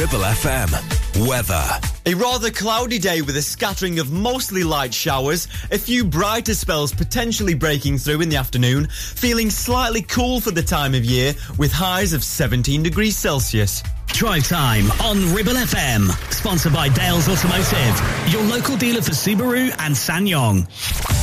Ribble FM. Weather. A rather cloudy day with a scattering of mostly light showers, a few brighter spells potentially breaking through in the afternoon, feeling slightly cool for the time of year with highs of 17 degrees Celsius. Drive time on Ribble FM, sponsored by Dales Automotive, your local dealer for Subaru and SsangYong.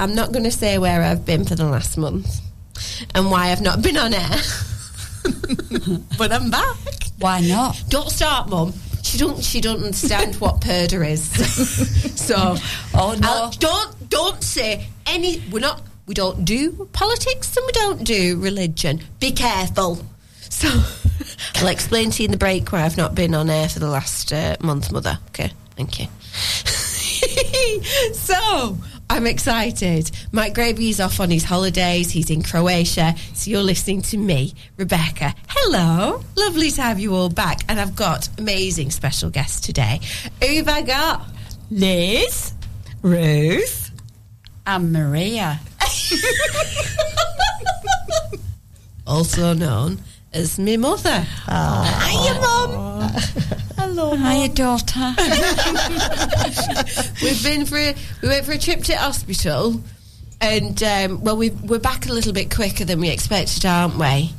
I'm not going to say where I've been for the last month and why I've not been on air. but I'm back. Why not? Don't start, Mum. She don't. She don't understand what purder is. so, oh no! I'll, don't don't say any. We're not. We don't do politics and we don't do religion. Be careful. So, I'll explain to you in the break where I've not been on air for the last uh, month, Mother. Okay, thank you. so, I'm excited. Mike Gravy is off on his holidays. He's in Croatia. So you're listening to me, Rebecca. Hello. Lovely to have you all back. And I've got amazing special guests today. Who have I got? Liz. Ruth. And Maria. also known as my mother. Hiya, Mum. Hello, Hiya, daughter. We've been for a, we went for a trip to hospital, and um, well, we we're back a little bit quicker than we expected, aren't we?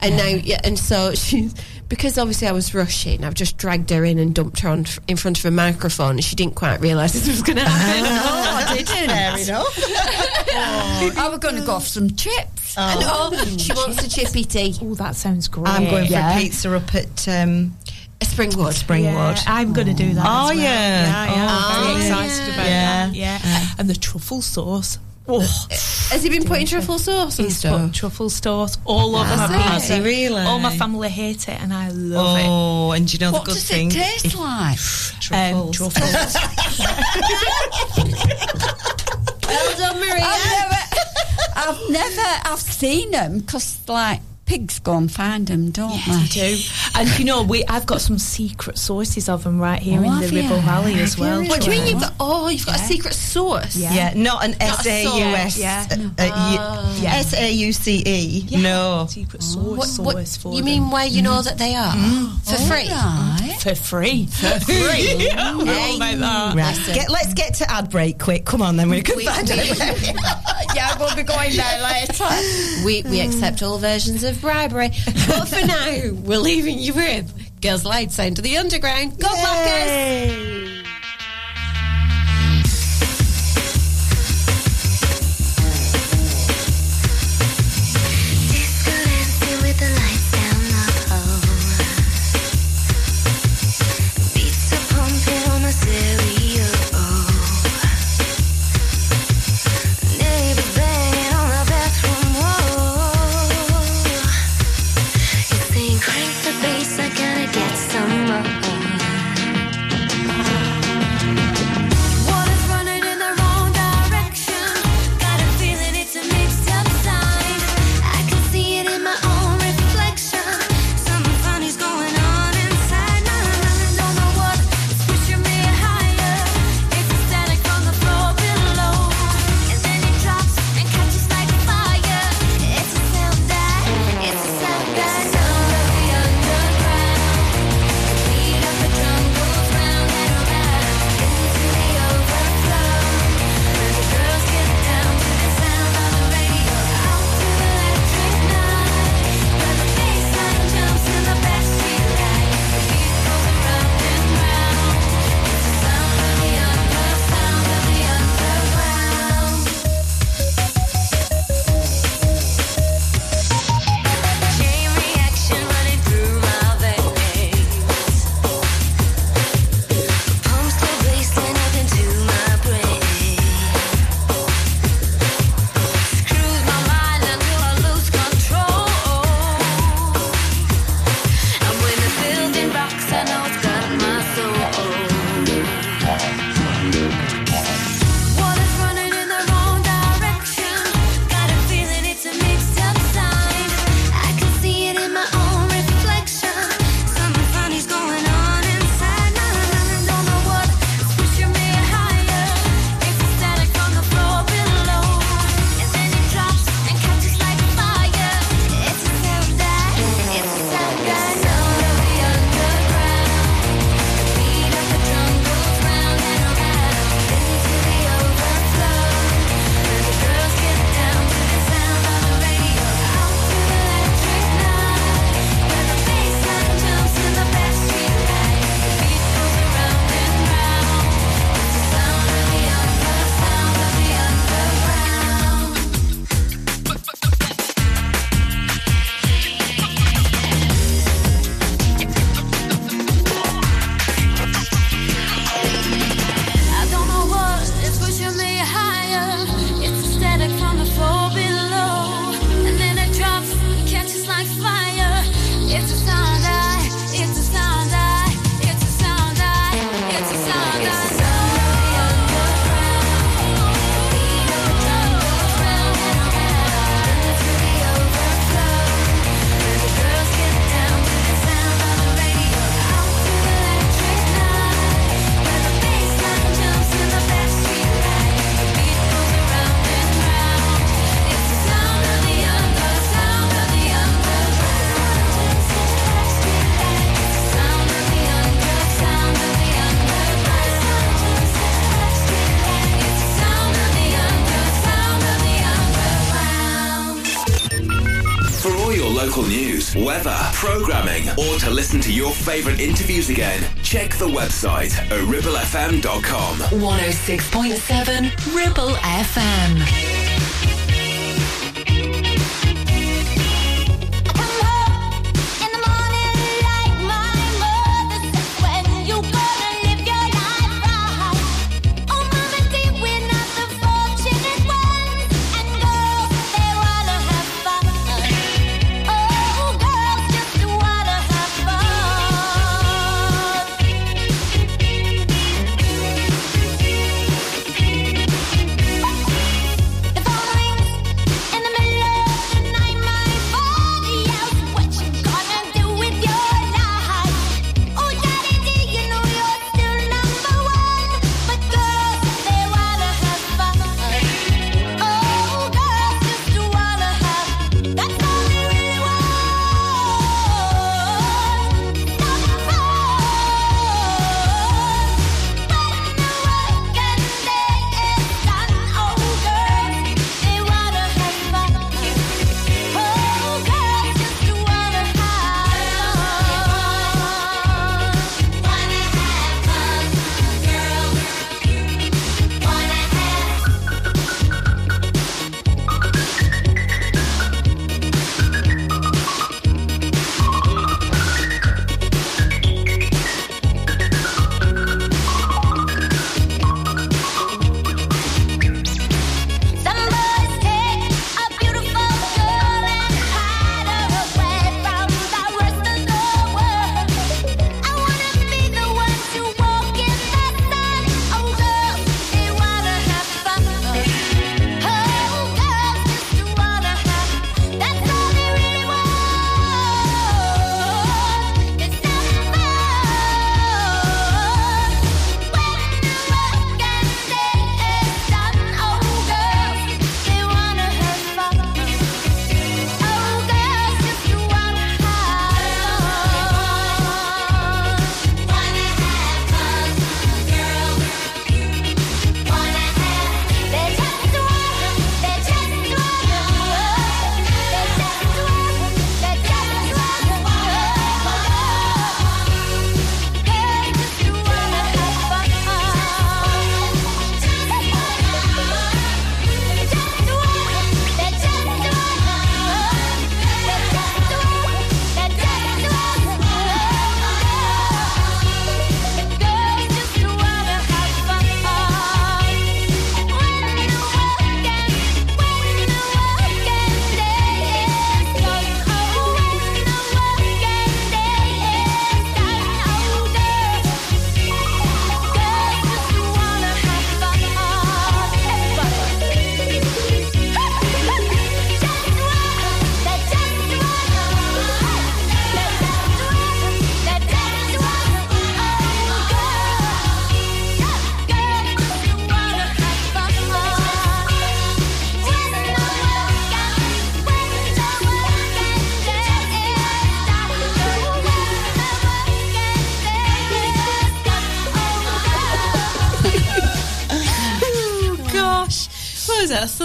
And now, yeah, and so she's because obviously I was rushing. I've just dragged her in and dumped her on f- in front of a microphone, and she didn't quite realise this was going to happen. oh, I didn't. Fair enough. I was going to go for some chips. I know she wants a chippy tea. Oh, that sounds great. I'm going for Yeah. a pizza up at um, Springwood. Springwood. Yeah, I'm going to do that. Oh, as well. yeah. yeah, yeah. I'm Oh, very excited yeah. about Yeah. that. Yeah, and the truffle sauce. Oh, Has he been putting truffle sauce he's stuff? put truffle sauce all over Has my pizza. Really? All my family hate it, and I love it. Oh, and you know What the good thing? What does it taste like? it. Um, Truffles. truffles. Well done, Maria. I've never, I've never, I've seen them because like pigs go and find them, don't Yes, they? you do. And you know, we I've got some secret sources of them right here Oh, in the have you? Ribble Valley as Have you well. What do you mean you've got? Oh, you've got a secret source. Yeah. Yeah, not an Not a S A U S. Uh, uh, yeah. uh, S A U C E. No. secret oh, source. What, what- sauce for you them. mean where you know mm. that they are mm. for free? Right. for free? For free. oh, like that. Right. Get, let's get to ad break quick. Come on, then we can We, find out. yeah, we'll be going there later. we, we accept all versions of bribery, but for now, we're leaving you with Girls Aloud Sound to the Underground. God Blockers! Favourite interviews again, check the website ribblefm.com. 106.7 Ribble FM.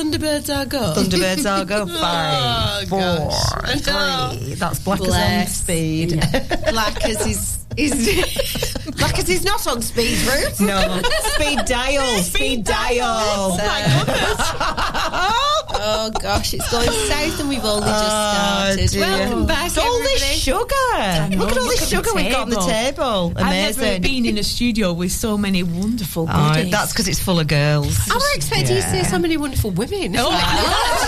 Thunderbirds are go. Thunderbirds are go. Five, Oh, four, gosh. Three. Oh. That's black as on Bless. speed. Black as he's, he's black as he's not on speed route. No, speed dial, speed dial. Oh Oh, gosh, it's going south and we've only just Oh, started. dear. Welcome back, all this sugar. Look at all this sugar we've got on the table. I've never Amazing. been in a studio with so many wonderful Oh, that's because it's full of girls. I was expecting you to say so many wonderful women. Oh,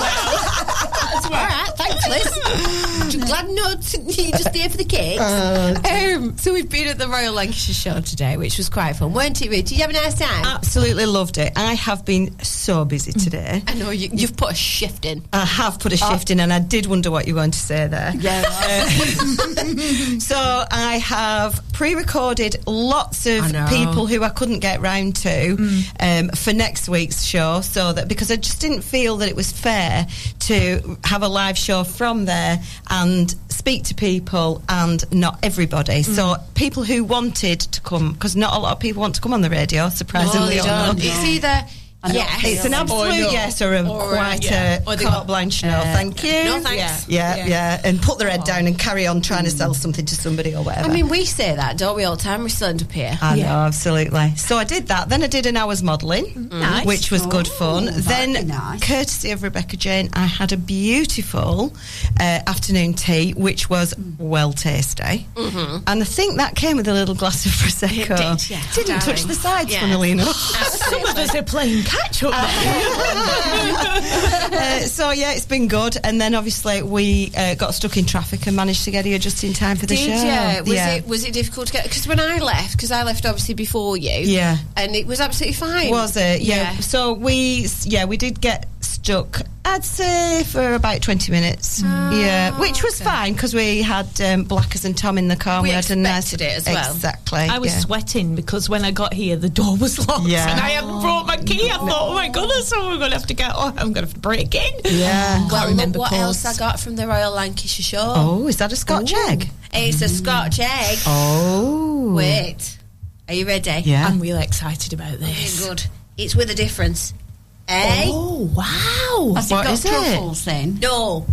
glad not you just there for the cake. um, so we've been at the Royal Lancashire Show today, which was quite fun, weren't it, Ruth? Did you have a nice time? Absolutely loved it. I have been so busy today. I know you, you've put a shift in. I have put a shift in, and I did wonder what you were going to say there. Yeah. So I have pre-recorded lots of people who I couldn't get round to um, for next week's show, so that because I just didn't feel that it was fair to have a live show from there and speak to people and not everybody. Mm. So people who wanted to come, because not a lot of people want to come on the radio, No, surprisingly. don't. It's either Yes. It's an Or absolute no. yes or a Or, uh, quite yeah. a Or they carte blanche no. Thank you. No thanks. Yeah, Yeah. yeah, and put their head down and carry on trying to sell something to somebody or whatever. I mean, we say that, don't we, all the time? We still end up here. I know, absolutely. So I did that. Then I did an hour's modelling, Nice. which was good fun. that'd Then, nice. courtesy of Rebecca Jane, I had a beautiful uh, afternoon tea, which was well tasty. And I think that came with a little glass of prosecco. It did, yeah. Didn't touch the sides, Yeah. funnily enough. Some of us are playing catch up. uh, so yeah, it's been good. And then obviously we uh, got stuck in traffic and managed to get here just in time for the Did show. you? Was yeah. it was it difficult to get? Because when I left, because I left obviously before you. Yeah. And it was absolutely fine. Was it? Yeah. Yeah. So we, yeah, we did get stuck. I'd say for about twenty minutes. yeah, which was fine because we had um, Blackers and Tom in the car. and We had a nice it as well. Exactly. I was yeah. sweating because when I got here, the door was locked Yeah. and I hadn't brought my key. I thought, oh my goodness, so we're going to have to get, oh, I'm going to have to break in. Yeah. Can't Well, look remember what course. else I got from the Royal Lancashire Show. Oh, is that a Scotch egg? It's a Scotch egg. Oh. Wait. Are you ready? Yeah. I'm really excited about Okay, this. good. It's with a difference. Eh? Oh, wow. Has it What got is it? then? No.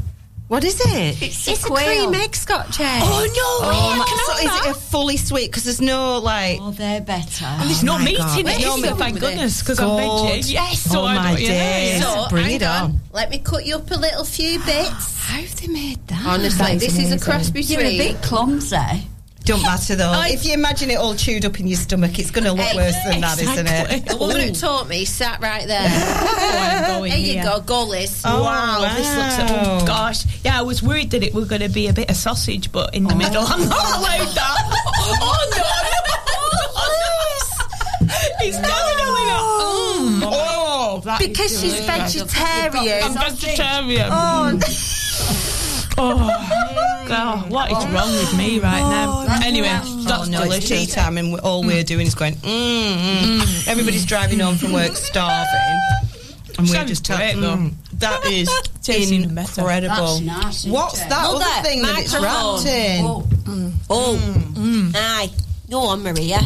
What is it? It's, It's a quail. cream egg Scotch egg. Oh, no. Oh, way, my- I can so is it a fully sweet? Because there's no like. Oh, they're better. There's no my meat God. in it, Let's is there? go Thank goodness, because I'm God. veggie. Yes, so Oh, I my don't, yeah. days. So, Bring hang it on. on. Let me cut you up a little few bits. How have they made that? Honestly, That is this is a amazing. cross You're a bit clumsy. Don't matter though. I- if you imagine it all chewed up in your stomach, it's going to look worse than that, isn't it? The woman who taught me sat right there. I'm there you here. go, go Liz. Oh, wow, this looks. Oh gosh, yeah. I was worried that it was going to be a bit of sausage, but in the middle, I'm not allowed that. oh no! He's definitely not. Mm. Oh, that is Because she's delicious. vegetarian. I'm vegetarian. Oh. oh God, what is wrong with me right now? Anyway, that's oh no, it's tea time, and all we're doing is going. Mm, mm. Everybody's driving home from work starving, and we're Sounds just great, mm. That is Tastes incredible. That's nice, What's that Mother, other thing that it's microphone. wrapped in? Oh, Oh, aye. Go on, Maria.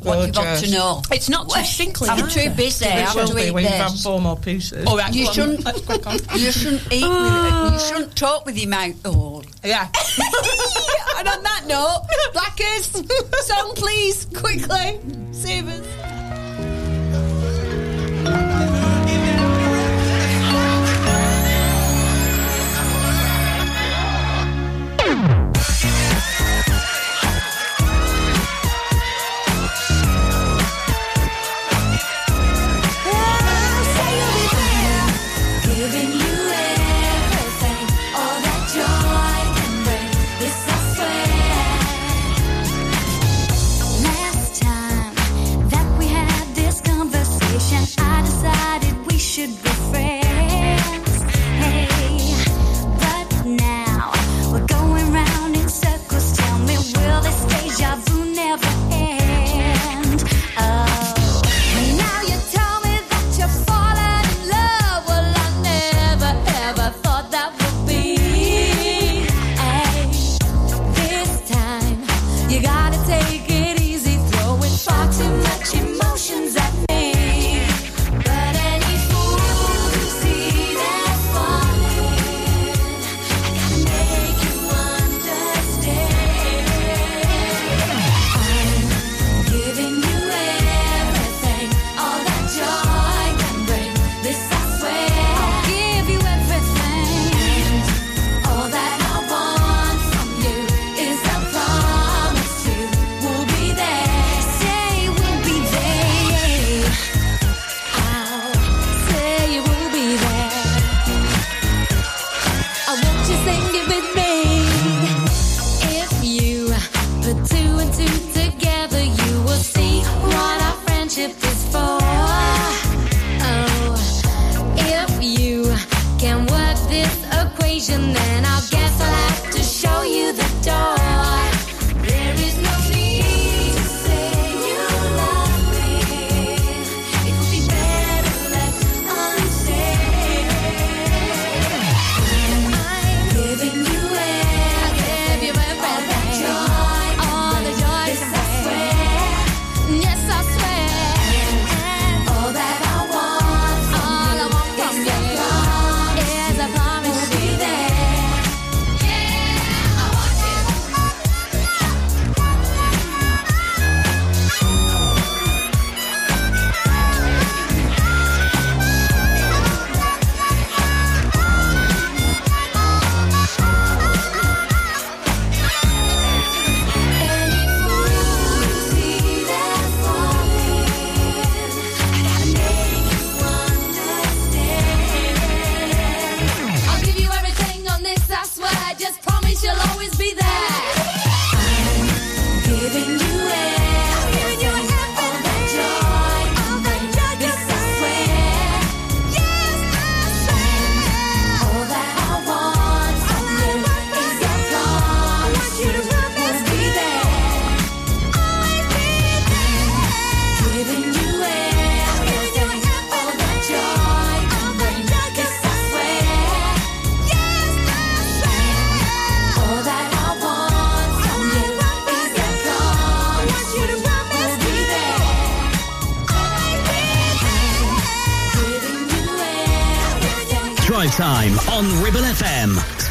What you got to know? It's not too sinkly. I'm either. too busy. I have Will to be eat when you have this. four more pieces. All right, You shouldn't. Let's crack on. You shouldn't eat with. Ah. You shouldn't talk with your mouth. Oh, Yeah. and on that note, Blackers, song please, quickly. Save us.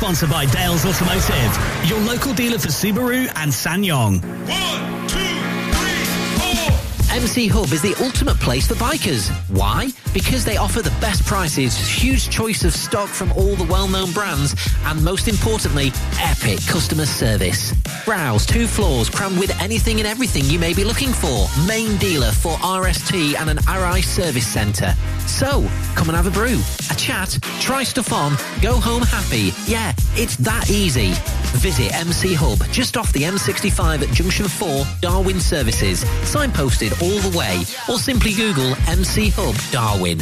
Sponsored by Dales Automotive, your local dealer for Subaru and SsangYong. MC Hub is the ultimate place for bikers. Why? Because they offer the best prices, huge choice of stock from all the well-known brands, and most importantly, epic customer service. Browse two floors crammed with anything and everything you may be looking for. Main dealer for RST and an RI service centre. So, come and have a brew, a chat, try stuff on, go home happy. Yeah, it's that easy. Visit MC Hub just off the M65 at Junction 4, Darwin Services, signposted all the way, or simply Google MC Hub Darwin.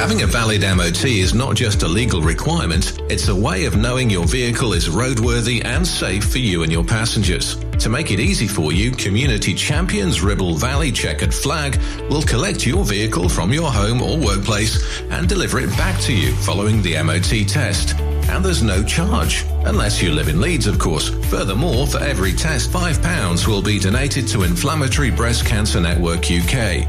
Having a valid MOT is not just a legal requirement, it's a way of knowing your vehicle is roadworthy and safe for you and your passengers. To make it easy for you, Community Champions Ribble Valley Checkered Flag will collect your vehicle from your home or workplace and deliver it back to you following the MOT test. And there's no charge, unless you live in Leeds, of course. Furthermore, for every test, £5 will be donated to Inflammatory Breast Cancer Network UK.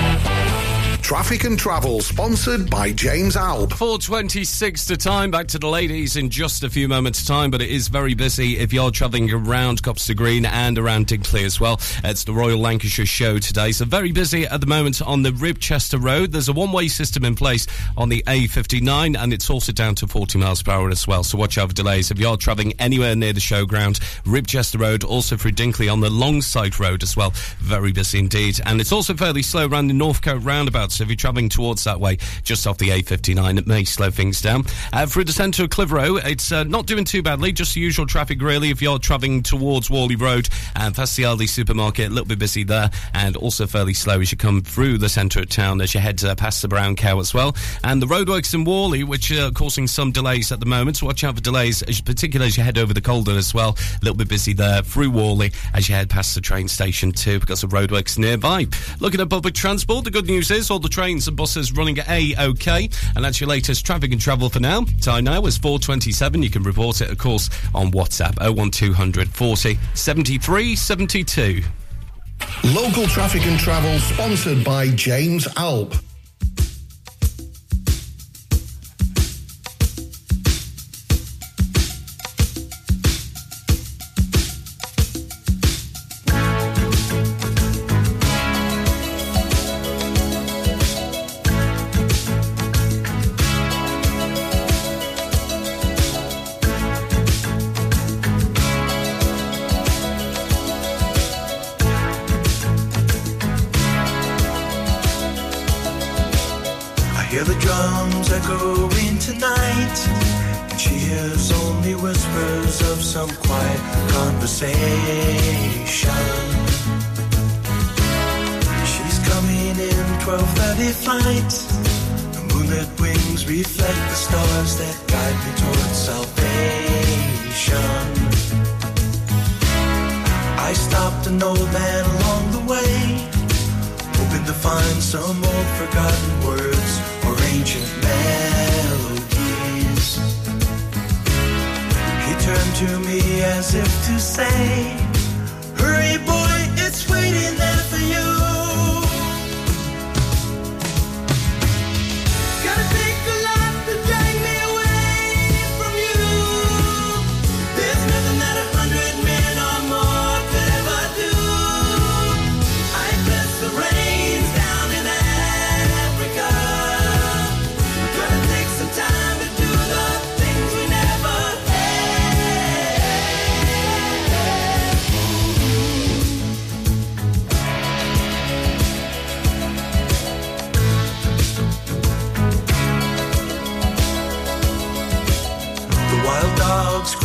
Traffic and Travel, sponsored by James Alb. 4.26 to time. Back to the ladies in just a few moments' time, but it is very busy if you're travelling around Copster Green and around Dinckley as well. It's the Royal Lancashire Show today, so very busy at the moment on the Ribchester Road. There's a one-way system in place on the A59, and it's also down to 40 miles per hour as well, so watch out for delays. If you're travelling anywhere near the showground, Ribchester Road, also through Dinckley on the Longsight Road as well. Very busy indeed. And it's also fairly slow around the Northcote roundabout, if you're travelling towards that way, just off the A59, it may slow things down. Uh, through the centre of Clitheroe, it's uh, not doing too badly, just the usual traffic really if you're travelling towards Whalley Road and past the Aldi supermarket, a little bit busy there, and also fairly slow as you come through the centre of town as you head uh, past the Brown Cow as well. And the roadworks in Whalley, which are causing some delays at the moment, so watch out for delays, particularly as you head over the Calder as well. A little bit busy there through Whalley as you head past the train station too because of roadworks nearby. Looking at public transport, the good news is all the trains and buses running at A-OK, and that's your latest traffic and travel for now. Time now is 4.27. You can report it, of course, on WhatsApp 01200 40 73 72. Local Traffic and Travel, sponsored by James Alb. Whispers of some quiet conversation. She's coming in 12:30 flight. Her moonlit wings reflect the stars that guide me towards salvation. I stopped an old man along the way hoping to find some old forgotten words or ancient melodies. Turned to me as if to say, Hurry, boy,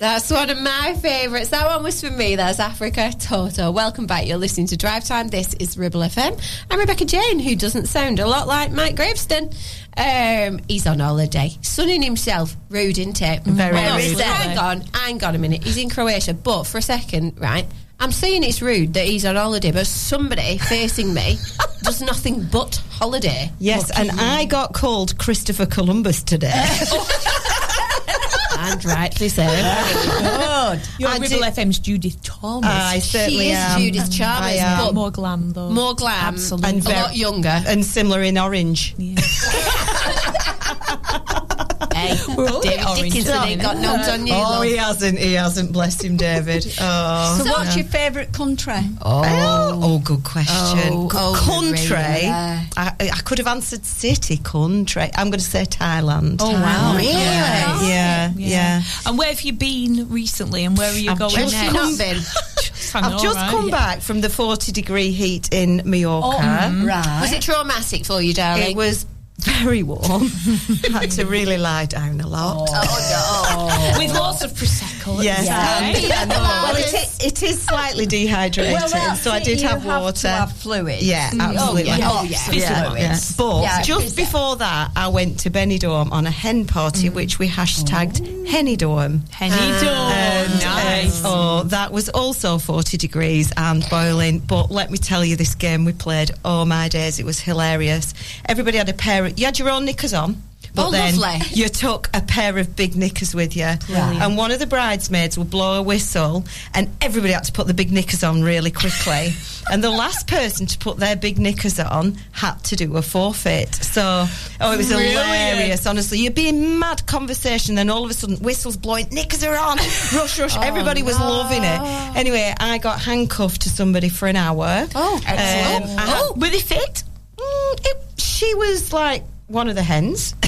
That's one of my favourites. That one was for me. That's Africa Toto. Welcome back. You're listening to Drive Time. This is Ribble FM. I'm Rebecca Jane, who doesn't sound a lot like Mike Graveston. Um, he's on holiday, sunning himself. Rude, isn't it? Very Well, rude. Hang on, hang on a minute. He's in Croatia, but for a second, right? I'm saying it's rude that he's on holiday, but somebody facing me does nothing but holiday. Yes, and I got called Christopher Columbus today. and rightly so. Good. You're I Ribble did- FM's Judith Thomas. I certainly She is am. Judith Chalmers, I am. but more glam though. more glam, Absolutely. And a lot younger. and similar in orange. Hey, We're all David Dickinson aren't ain't got no on you. Oh, love. he hasn't. He hasn't. Bless him, David. Oh, So, what's no. your favourite country? Oh, oh, oh good question. Oh, Good oh, country. I, I could have answered city, country. I'm going to say Thailand. Oh, wow. Really? Yeah, yeah, yeah. And where have you been recently and where are you I've going just next? Not been. I've just right, come yeah. back from the 40 degree heat in Mallorca. Oh, mm-hmm. Right. Was it traumatic for you, darling? It was very warm. Had to really lie down a lot. Oh, no. Oh. With lots of prosecco. Yes, Yeah. and- Yeah. and- well, it is, it is slightly dehydrated, Well, that's so I did you have have water. to have fluids. Yeah, Mm. absolutely. Oh, yeah. Oh, Yeah. yeah, Fluids. yeah. But Yeah, just before that, I went to Benidorm on a hen party, which we hashtagged Hennydorm. Henny And, nice. uh, oh, that was also 40 degrees and boiling. But let me tell you, this game we played, oh my days, it was hilarious. Everybody had a pair of, you had your own knickers on. But Oh, then lovely. you took a pair of big knickers with you. And one of the bridesmaids would blow a whistle, and everybody had to put the big knickers on really quickly. and the last person to put their big knickers on had to do a forfeit. So, oh, it was Really? hilarious, honestly. You'd be in mad conversation, then all of a sudden, whistles blowing, knickers are on, rush, rush. Everybody was loving it. Anyway, I got handcuffed to somebody for an hour. Oh, excellent. Um, I had- Oh, were they fit? it, she was like one of the hens.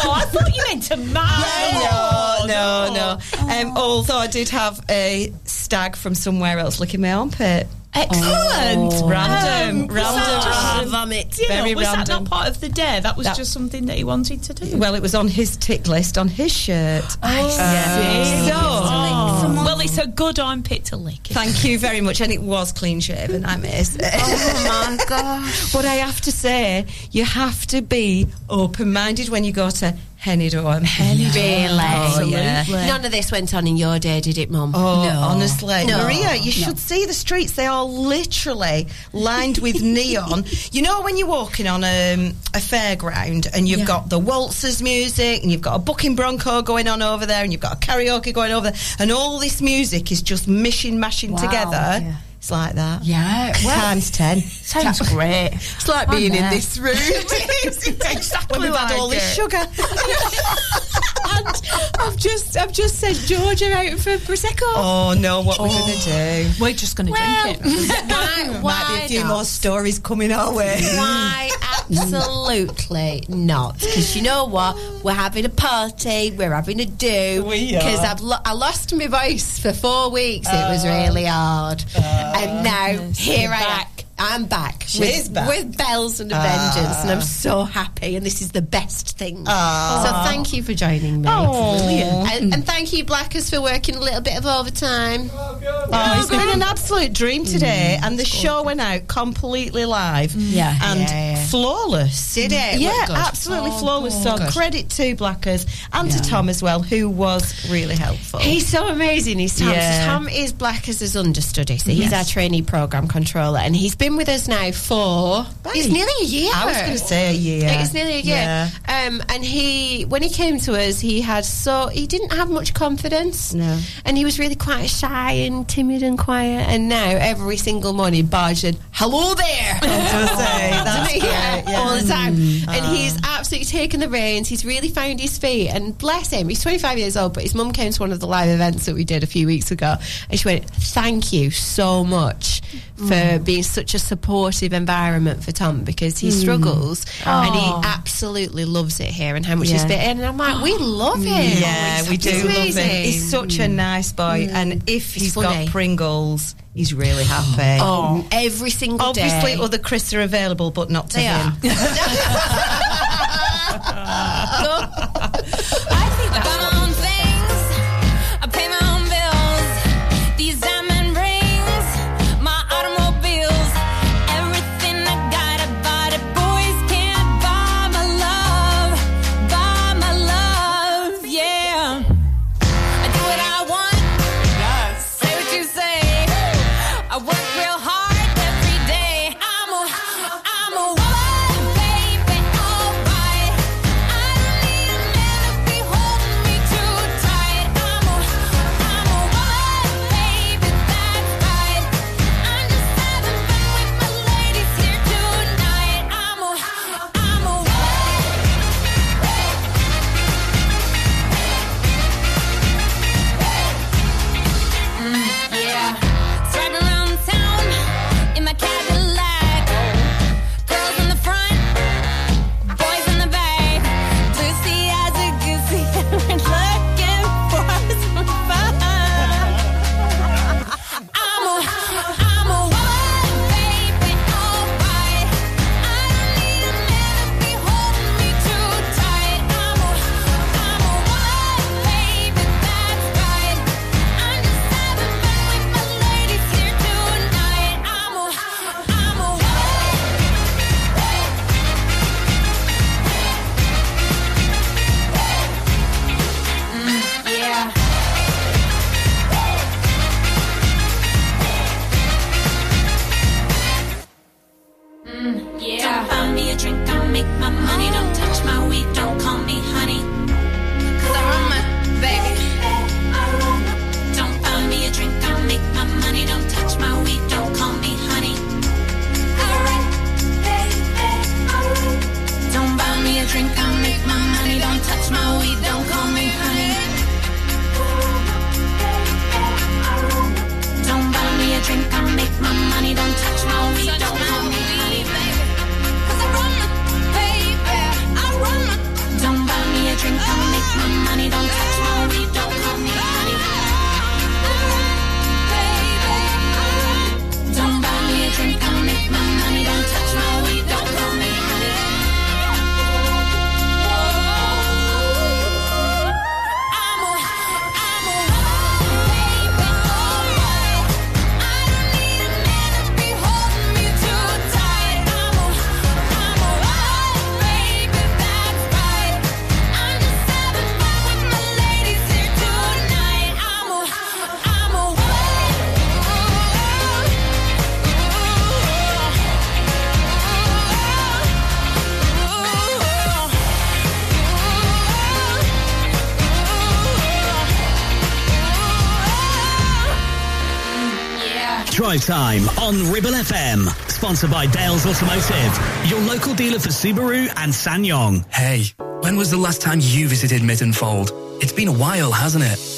Oh, I thought you meant to No, man. no, no. Um, although I did have a stag from somewhere else licking my armpit. Excellent. Oh. Random, Um, random, was that just- random. vomit. You know, Very was that not part of the day? That was That- just something that he wanted to do. Well, it was on his tick list on his shirt. I see. So, Oh. well, it's a good armpit to lick. Thank you very much, and it was clean shaven. I miss. Oh my gosh. But I have to say, you have to be open minded when you go to Henidorm. Really? Oh, yeah. None of this went on in your day, did it, Mum? Oh, no. honestly, No. Maria, you No. should see the streets. They are literally lined with neon. You know when you're walking on um, a fairground and you've Yeah. got the waltzers music and you've got a bucking bronco going on over there and you've got a karaoke going over there and all this music is just mishing, mashing Wow, together. yeah. It's like that. Yeah, well- Times ten. Sounds great. It's like I being in this room. it's exactly when we've had all like this sugar. and I've just I've just sent Georgia out for prosecco. Oh no, what we're gonna oh. do? We're just going to drink it. why, Might be a few not? more stories coming our way. Why? Absolutely not. Because you know what? We're having a party. We're having a do. We are. Because I've lo- I lost my voice for four weeks. it was oh. really hard. and now oh, here I am. I'm back. She's with, back. with bells and a vengeance, and I'm ah. so happy. And this is the best thing. Ah. So thank you for joining me. Oh. Brilliant. And, hmm. and thank you, Blackers, for working a little bit of overtime. Oh, oh it's been an absolute dream today, mm. and the show went out completely live. Mm. Yeah. and Yeah, yeah. flawless. Did it? Yeah, good. absolutely Oh, flawless. So good. credit to Blackers and to Tom as well, who was really helpful. He's so amazing. He's Tom. Yeah. So Tom is black as understudy. So he's Yes. our trainee program controller, and he's been with us now for it's nearly a year. I was going to say a year. It's nearly a year. Yeah. Um, and he, when he came to us, he had so he didn't have much confidence. No. And he was really quite shy and timid and quiet. And now every single morning, Barge said, "Hello there." I was going to say Doesn't that's he? Yeah, Yeah. all the time. Mm. And he's absolutely taken the reins. He's really found his feet. And bless him, he's 25 years old, but his mum came to one of the live events that we did a few weeks ago. And she went, Thank you so much for being such a supportive environment for Tom because he hmm. struggles and he Oh. absolutely loves it here and how much he's Yeah. fit in. And I'm like, We love him. Yeah, we do He's love him. He's such a nice boy, hmm. and if He's he's got Pringles, he's really happy. Oh, every single Obviously, day. other crisps are available, but not to They him. time on Ribble FM. Sponsored by Dales Automotive, your local dealer for Subaru and SsangYong. Hey, when was the last time you visited Mittenfold? It's been a while, hasn't it?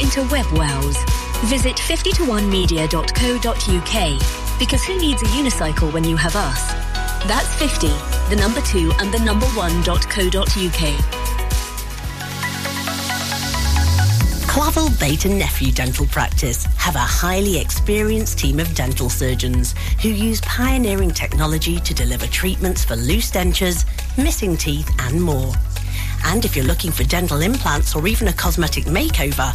into web wows. Visit 50to1media.co.uk because who needs a unicycle when you have us? That's 50, the number 2 and the number 1.co.uk. Clavel Bait and Nephew Dental Practice have a highly experienced team of dental surgeons who use pioneering technology to deliver treatments for loose dentures, missing teeth and more. And if you're looking for dental implants or even a cosmetic makeover,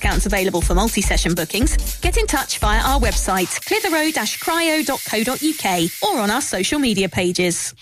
discounts available for multi-session bookings. Get in touch via our website, clitheroe-cryo.co.uk or on our social media pages.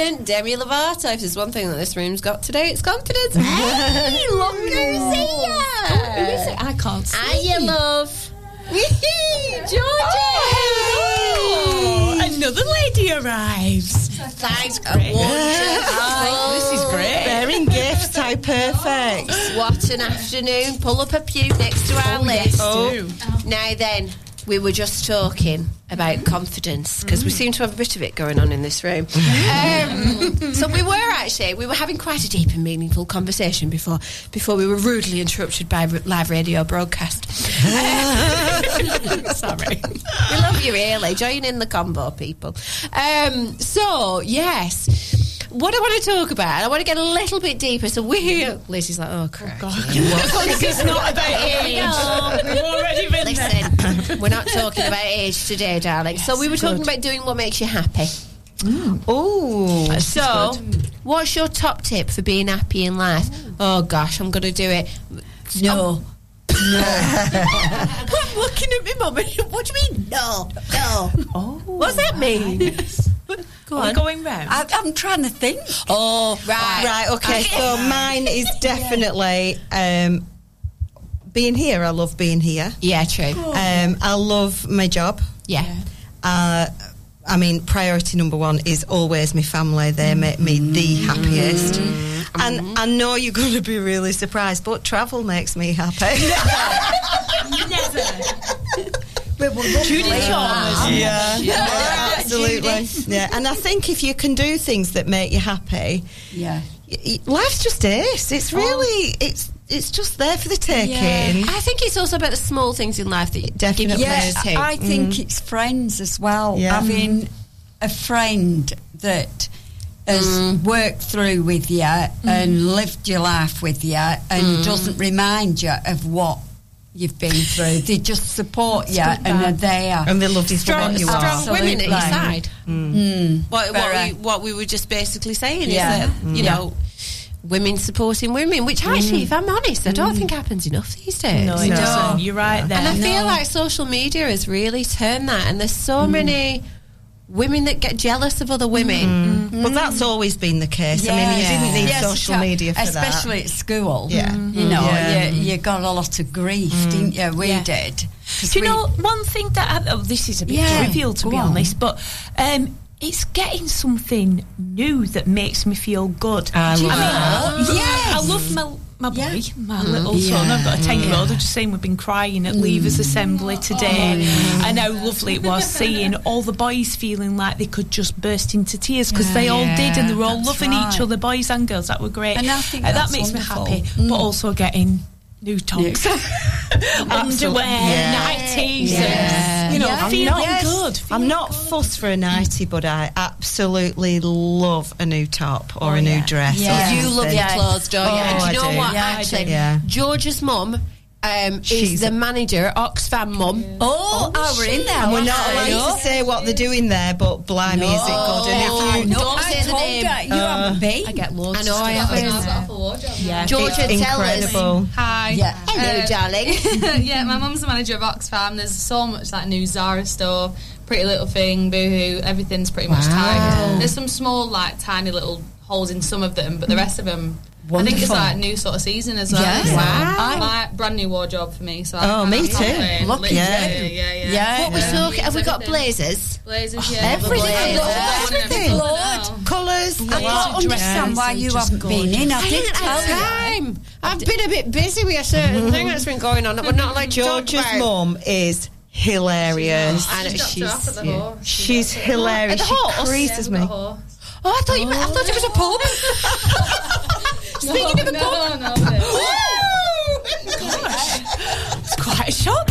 Confident Demi Lovato. If there's one thing that this room's got today, it's confidence. Hey, look who's here. Who is it? I can't see. Hiya, love. Georgie. Oh, another lady arrives. Thanks, Hi, this is great. Bearing gifts, how perfect. What an afternoon. Pull up a pew next to our Oh, yes, list. do. Now then, we were just talking about confidence because we seem to have a bit of it going on in this room. um, so we were actually we were having quite a deep and meaningful conversation before before we were rudely interrupted by live radio broadcast. Sorry, we love you really. Join in the combo, people. Um, so yes. What I want to talk about, I want to get a little bit deeper. So we're Lizzie's like, oh, crap. This is not about age. We've already been Listen, we're not talking about age today, darling. so we were talking about doing what makes you happy. Oh, so what's your top tip for being happy in life? Oh gosh, I'm going to do it. No. No I'm looking at my mum. What do you mean? No, no. Oh, what's that mean? Go Are we on. going round? I, I'm trying to think. Oh, right, Right, okay, so mine is definitely um, being here. I love being here. Yeah, true. Um, I love my job. Yeah. Uh, I mean, priority number one is always my family. They make me the happiest. Mm-hmm. And I know you're going to be really surprised, but travel makes me happy. Judy Chalmers. Yeah, Yeah, absolutely. Judy. Yeah, and I think if you can do things that make you happy, Yeah. y- y- life's just ace. It's oh. really, it's it's just there for the taking. I think it's also about the small things in life that give you Definitely. Yeah, pleasure too. I mm-hmm. think it's friends as well. Yeah. Having a friend that has mm. worked through with you mm-hmm. and lived your life with you and mm. doesn't remind you of what you've been through. They just support you and are there. And they love you for strong, what you strong are. women at your side. Mm. What, what, we, what we were just basically saying Yeah. is that, you Yeah. know, women supporting women, which mm. actually, if I'm honest, I don't mm. think happens enough these days. No, it No. doesn't. You're right there. And I feel like social media has really turned that, and there's so many women that get jealous of other women. Mm. Mm. Well, that's mm. always been the case. I mean, you didn't need Yes, social so- media for that. especially at school. Yeah. you know, Yeah. you, you got a lot of grief, didn't you? We Yeah. did. 'Cause Do you we- know one thing that I, oh, this is a bit Yeah, trivial to be on. honest, but um, it's getting something new that makes me feel good. I Do you love know? that. Yeah, I love my my boy, mm-hmm. Yeah. my little son. I've got a ten year old. I've just seen we've been crying at Leavers Assembly mm-hmm. today, oh, and how lovely it was seeing all the boys feeling like they could just burst into tears because they all did, and they were all that's loving each other, boys and girls. That were great, And I think Uh, that makes wonderful. me happy. But mm. also getting new tops, underwear, Yeah. nighties, Yeah. and, you know, Yeah. feeling I'm not- good. I'm not fussed for a nightie, but I absolutely love a new top or a oh, new dress. or Yeah. You love your clothes, don't you? Oh, And do you know do. what? Yeah, I Actually, do. Yeah. George's mum um, She's is the a- manager, Oxfam mum. Oh, oh, we're in there. And we're not night. allowed to say what they're doing there, but blimey, is it good? And if you, no. No, Don't say the name. her you haven't been. I get loads. I know of I stuff. have. Yeah. Georgia, it's tell us. Hi. Yeah. Hello, Uh, darling. yeah, my mum's the manager of Oxfam. There's so much like new Zara store, Pretty Little Thing, Boohoo. Everything's pretty much tight. There's some small, like tiny little holes in some of them, but the rest of them. I think it's Wonderful. like new sort of season as well. Yeah. So Wow. My brand new wardrobe for me. So Oh, I'm me too. confident. Look at yeah, yeah, yeah, Yeah. What we Yeah. talking? Have we got blazers? Blazers, oh, yeah. Everything. Everything. Lord. Colours. I don't understand why you haven't been in. I I did didn't tell have you. time. I've been a bit busy with a certain thing that's been going on that we're not allowed to talk George's about. mum is hilarious. I know, Dropped her off she's. She's hilarious. She horse? creases Yeah, me. we've got a horse. Oh, I thought you meant, I thought it was a pub. Speaking of a no, no, no. It's quite a shock.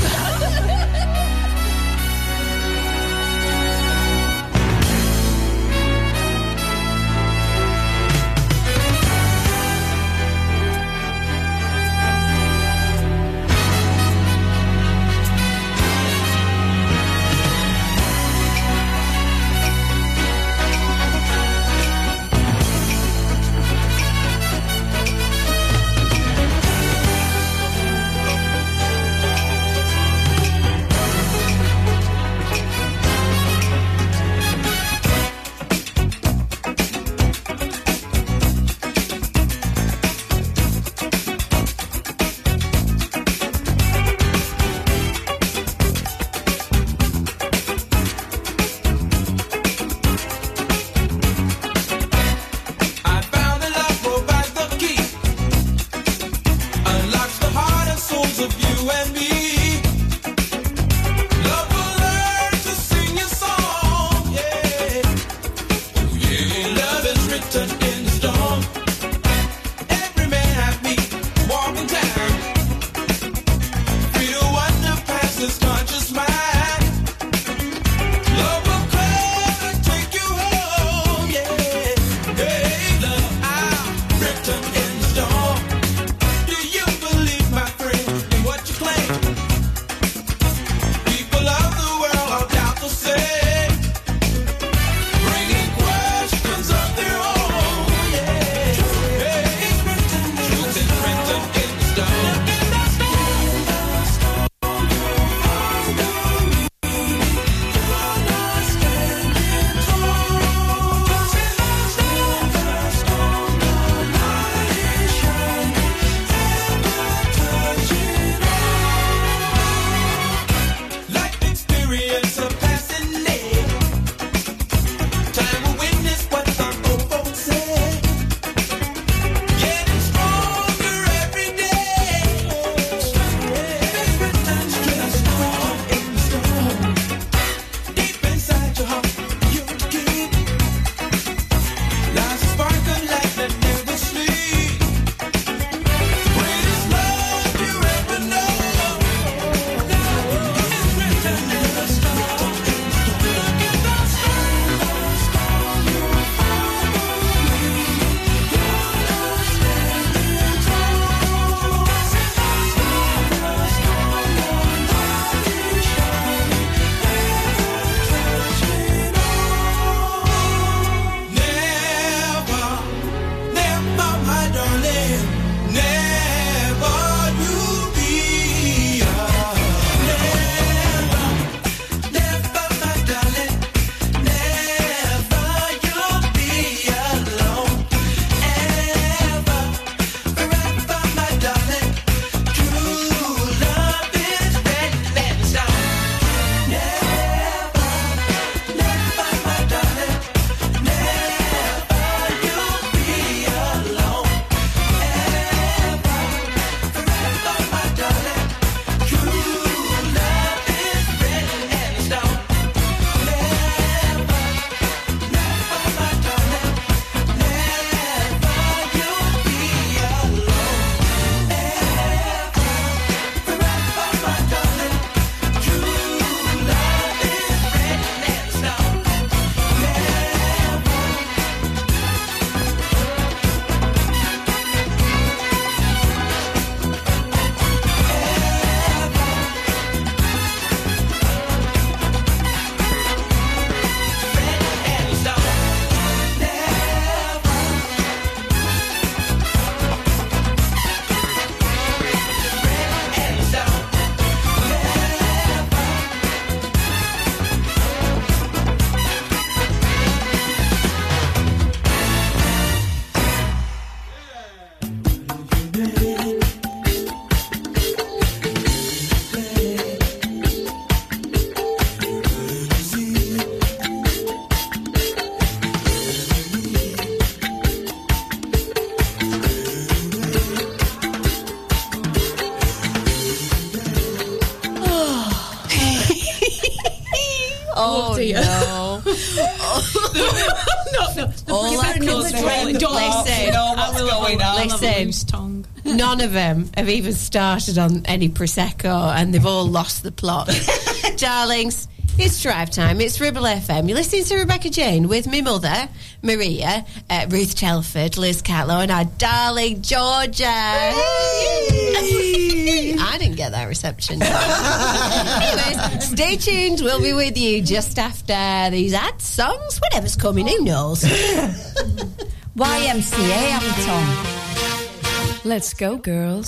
none of them have even started on any prosecco, and they've all lost the plot, darlings. It's drive time. It's Ribble FM. You're listening to Rebecca Jane with me mother, Maria, uh, Ruth Telford, Liz Catlow, and our darling Georgia. I didn't get that reception. Anyways, stay tuned. We'll be with you just after these ad songs. Whatever's coming, who knows? YMCA, I'm Tom. Let's go, girls.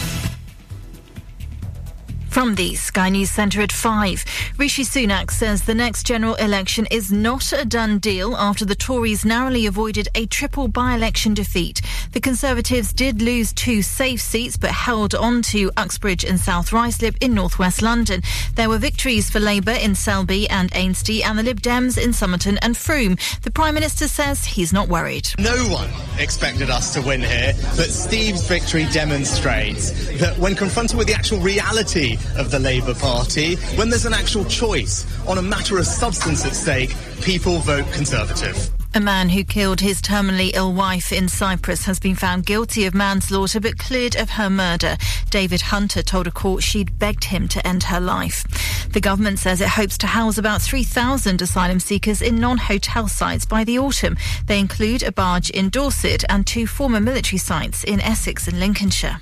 From the Sky News Centre at 5, Rishi Sunak says the next general election is not a done deal after the Tories narrowly avoided a triple by-election defeat. The Conservatives did lose two safe seats but held on to Uxbridge and South Ruislip in northwest London. There were victories for Labour in Selby and Ainsty and the Lib Dems in Somerton and Frome. The Prime Minister says he's not worried. No one expected us to win here, but Steve's victory demonstrates that when confronted with the actual reality of the Labour Party, when there's an actual choice on a matter of substance at stake, people vote Conservative. A man who killed his terminally ill wife in Cyprus has been found guilty of manslaughter but cleared of her murder. David Hunter told a court she'd begged him to end her life. The government says it hopes to house about 3,000 asylum seekers in non-hotel sites by the autumn. They include a barge in Dorset and two former military sites in Essex and Lincolnshire.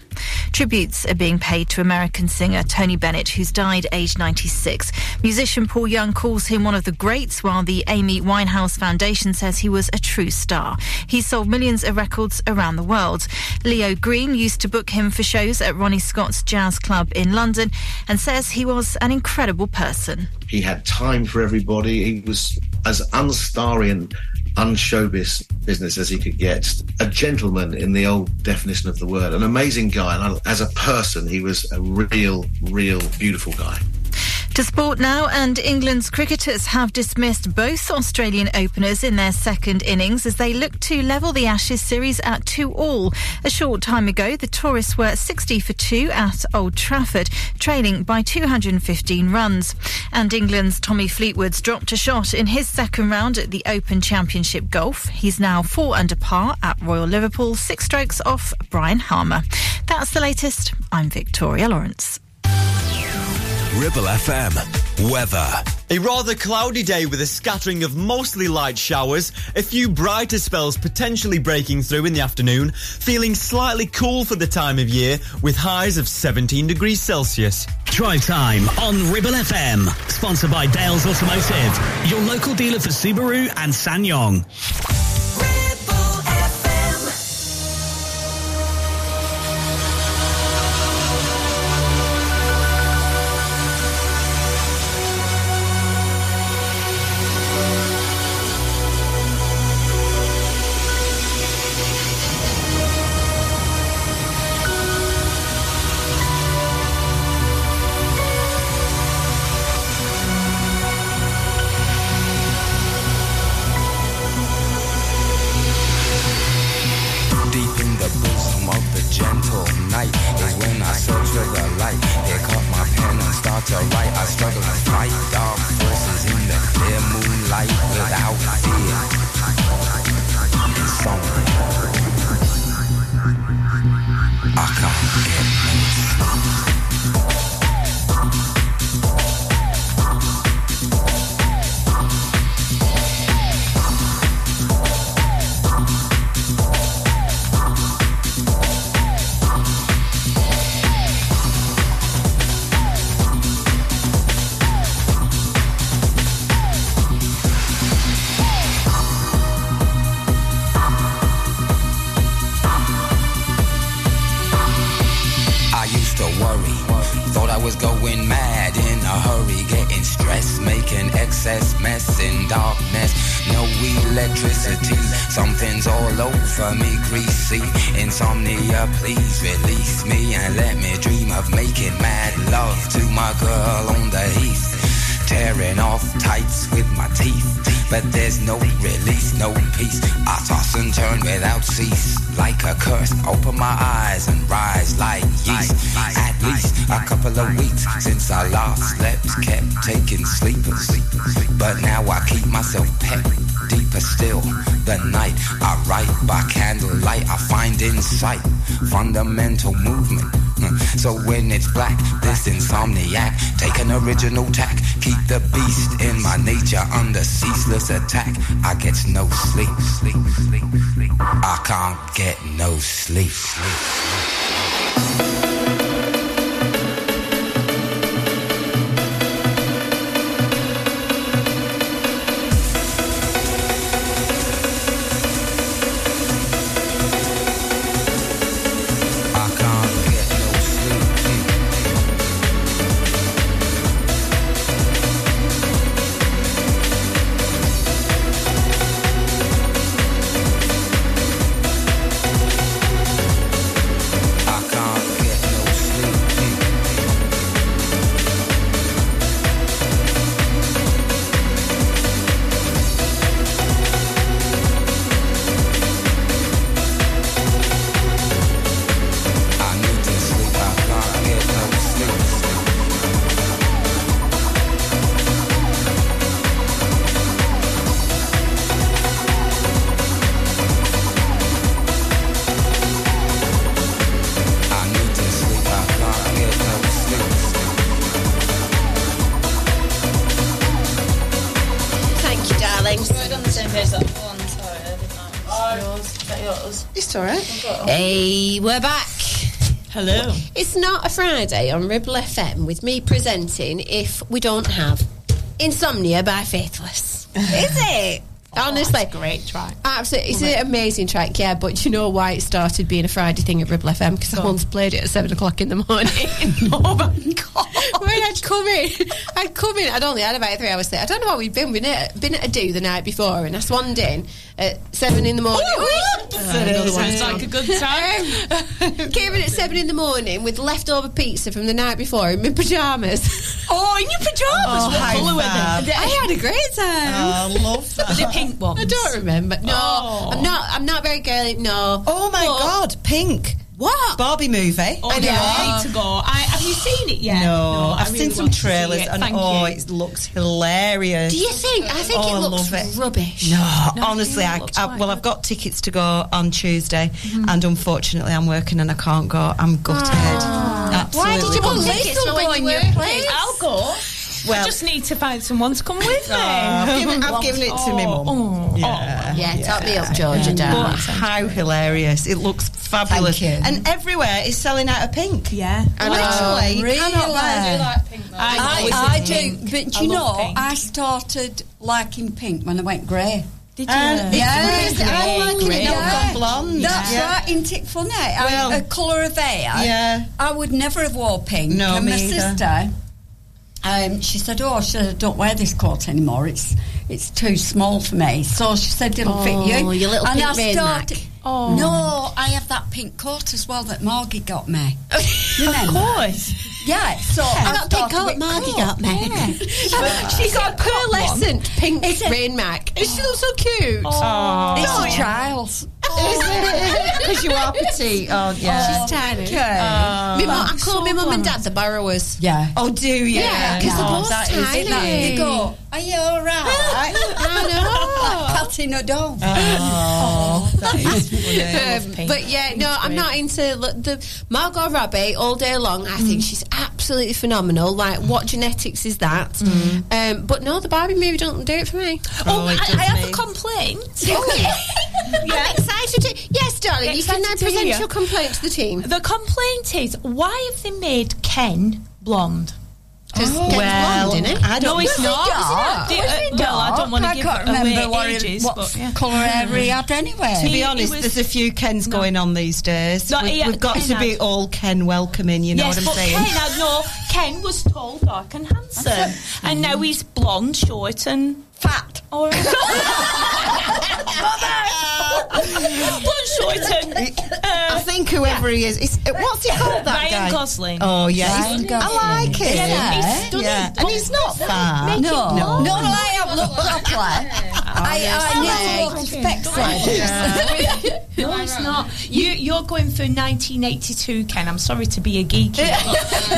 Tributes are being paid to American singer Tony Bennett, who's died aged 96. Musician Paul Young calls him one of the greats, while the Amy Winehouse Foundation says he was a true star. He sold millions of records around the world. Leo Green used to book him for shows at Ronnie Scott's Jazz Club in London and says he was an incredible person. He had time for everybody. He was as unstarry and unshowbiz business as he could get. A gentleman in the old definition of the word. An amazing guy. And as a person, he was a real, real beautiful guy. To sport now, and England's cricketers have dismissed both Australian openers in their second innings as they look to level the Ashes series at two all. A short time ago, the tourists were 60 for two at Old Trafford, trailing by 215 runs. And England's Tommy Fleetwood's dropped a shot in his second round at the Open Championship Golf. He's now four under par at Royal Liverpool, six strokes off Brian Harman. That's the latest. I'm Victoria Lawrence. Ribble FM. Weather. A rather cloudy day with a scattering of mostly light showers, a few brighter spells potentially breaking through in the afternoon, feeling slightly cool for the time of year with highs of 17 degrees Celsius. Drive time on Ribble FM, sponsored by Dales Automotive, your local dealer for Subaru and SsangYong. Original tack, keep the beast in my nature under ceaseless attack. I get no sleep, sleep, sleep, sleep. I can't get no sleep. I can't get no sleep. Not a Friday on Ribble FM with me presenting if we don't have Insomnia by Faithless. Is it? Oh, Honestly. great track. Absolutely. It's an amazing track, yeah, but you know why it started being a Friday thing at Ribble FM? Because I once played it at 7 o'clock in the morning. oh my God. When I'd come in, I'd come in, I'd only had about three hours sleep. I don't know what we'd been, been at, been at a do the night before, and I swanned in at 7 in the morning. Oh, Another one. Sounds like a good time. Came in at 7 in the morning with leftover pizza from the night before in my pyjamas. Oh, in your pyjamas? Oh, what colour were they? I had a great time. Oh, love that. They pink ones? I don't remember. No, Oh. I'm not. I'm not very girly. No. Oh my God, Pink. What? Barbie movie. Oh, yeah, I need to go. I, have you seen it yet? No, I I've really seen some want to see trailers and Thank oh, you. it looks hilarious. Do you think? I think Oh, I it looks love it. rubbish. No, No, honestly, it I, I, quite well, I've got tickets to go on Tuesday, mm-hmm. and unfortunately, I'm working and I can't go. I'm gutted. Ah. Absolutely. Why did you gutted. book tickets for when you were playing? I'll go. Well- I just need to find someone to come with me. Oh, I've given, I've given it to my oh, mum. Oh, oh, Yeah, Yeah, top me up, Georgia. But darling. how hilarious! It looks fabulous, Thank you. and everywhere is selling out of pink. Yeah. Literally, you really? cannot I do like pink though. I, always I do, pink. but I you love know, pink. I started liking pink when I went grey. Did you? And Yeah. I like Great. it. Yeah. I've blonde. That's Yeah. right, isn't it funny? Well- a colour of hair. Yeah. I would never have wore pink. No, and me my either. sister, um, she said, "Oh, she said, don't wear this coat anymore. It's it's too small for me." So she said, "It'll fit you." Oh, your little and I started. Mac. Oh. No, I have that pink coat as well that Margie got me. Of Remember? course. Yeah, so I got pink coat. Margie coat, got me. yeah. She's got a pearlescent pink Is it- rain mac. She looks so cute. Oh. It's a child's. Oh. Because you are petite. Oh, yeah. She's tiny. Okay. Um, my mum- I call so my mum and dad the borrowers. Yeah. Oh, do you? Yeah, 'cause they're No, both that is- tiny. Isn't They go, are you all right? I know. Patting a dog. Oh, that is funny. Um, but yeah, no, I'm not into look, the Margot Robbie all day long. I think she's absolutely phenomenal. Like, what genetics is that? Um, but no, the Barbie movie don't do it for me. Oh, it I, I have me. a complaint. I'm excited to. Yes, darling, you can now present hear. your complaint to the team. The complaint is why have they made Ken blonde? Because Oh, well, blonde, isn't it? I don't No, it's know. not. dark? Do- Was uh, he well, I don't want to dark? give I can't away remember what, ages, what but yeah. colour hair he had anyway. To be honest, he was- there's a few Kens going on these days. No, we've, we've got Ken to be had- all Ken welcoming, you know yes, what I'm but saying? Ken, I know Ken was tall, dark, and handsome, and now he's blonde, short, and Fat. or blonde, short, and I uh, think whoever he is, it's, uh, what's he called that Ryan guy? Gosling. Oh yeah, Ryan he's- I like him. Yeah. He's stunning. Yeah, and he's not fat. No, No. no, I have looked properly. I, I never looked spectacle. No, it's not. You, you're going for 1982, Ken. I'm sorry to be a geeky.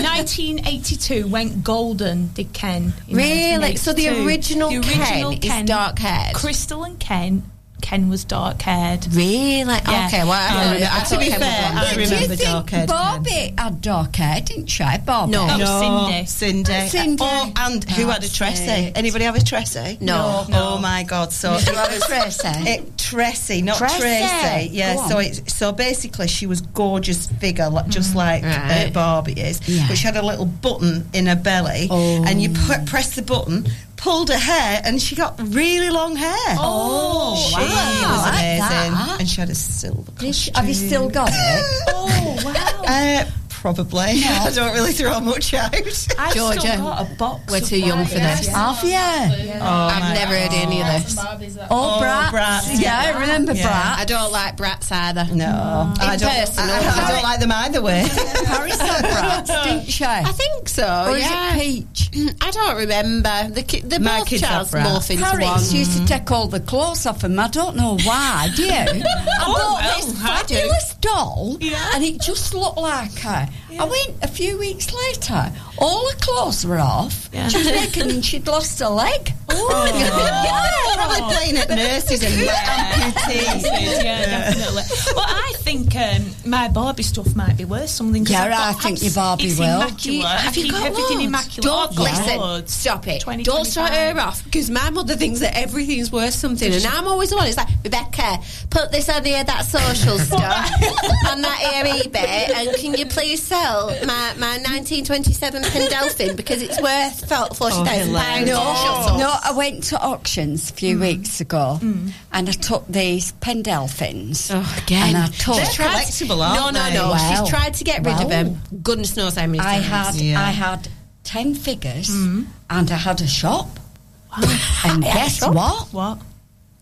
1982 went golden, did Ken. Really? So the original, The original Ken, is dark haired. Crystal and Ken. Ken was dark haired. Really? Yeah. Okay, well, I, Yeah. I, I To be Ken fair, blonde. I Do you remember think dark-haired Barbie had dark hair, didn't she? Barbie. No. That was No, Cindy. Cindy. Cindy. Oh, and who had a Tressy? Anybody have a Tressy? No. no. Oh my God! So Did you have a Tracy? It, Tressy, not Tracy. Tracy. Yeah. Go So it's so basically she was gorgeous figure, like, just like uh, Barbie is. Yeah. But she had a little button in her belly, Oh. and you pu- press the button, pulled her hair, and she got really long hair. Oh, she wow. was I like amazing, and she had a silver costume. Have you still got it? Oh, wow. Uh, probably. I don't really throw much out. I've Georgia, still got a box. we're too young for this. Have you? Oh, I've my never heard any of this. Oh, Oh, Bratz. Bratz, Yeah, yeah. I remember Yeah. Bratz. I don't like brats either. No, I don't. person, I, no. I don't like them either way. Paris had Bratz, didn't she? I think so. Or is yeah. it Peach? I don't remember. The ki- they're My both kids have Charles brats. morph into one. Paris used to take all the clothes off him. I don't know why. Do you? I Oh, bought well, this fabulous doll, Yeah. and it just looked like her. I went a few weeks later. All her clothes were off. Yeah. She was naked and she'd lost her leg. Oh, yeah, probably playing at nurses and amputees. yeah, definitely. Well, I think um, my Barbie stuff might be worth something. Yeah, I've got I think your abs- Barbie it's will. Immaculate. Have you got everything loads? immaculate. Don't I've listen. loads. Stop it. 20, Don't start her off because my mother thinks that everything's worth something, and I'm always the one. It's like Rebecca, put this on here, that social stuff, on that here eBay, and can you please sell my, my 1927 Pendelfin because it's worth oh, forty thousand pounds. No, Shut no, I went to auctions a few mm. weeks ago mm. and I took these Pendelfins. Oh, again. And I took. She's tried to- No, no, no. She's tried to get rid of well, them. Goodness knows how many I times. had, I had 10 figures mm. and I had a shop. And I a guess shop? what? What?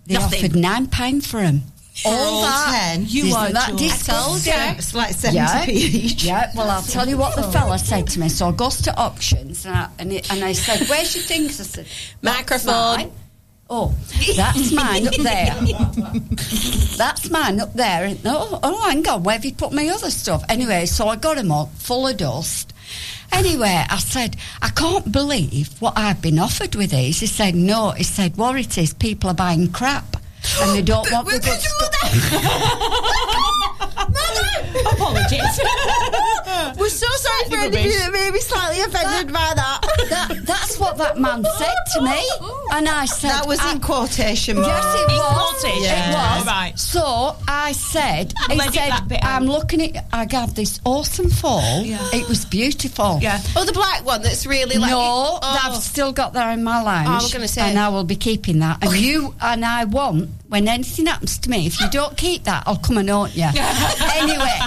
They Nothing. offered £9 for them. For all that. 10? You Isn't are that joking. disgusting? I. It's like 70p yeah. each. Yeah, well, I'll tell you what the fella said to me. So I goes to auctions and I, and, it, and I said, Where's your things? I said, Microphone. mine." Oh, that's mine up there. that's mine up there. And, Oh, oh, hang on, where have you put my other stuff? Anyway, so I got him up full of dust. Anyway, I said, I can't believe what I've been offered with these. He said, no. He said, what it is, people are buying crap. And they don't want the good Apologies. We're so sorry for any of you that may be slightly offended by that. that. That's what that man said to me. Oh. And I said... That was I- in quotation Yes, marks. it In was. quotation. It was. Right. So I said, he Let said, that bit out. I'm looking at, I got this awesome fall. Yeah. It was beautiful. Yeah. Oh, the black one that's really like. no, oh. I've still got that in my lounge. Oh, I was gonna say. And I will be keeping that. And you and I want, when anything happens to me, if you don't keep that, I'll come and haunt you. anyway,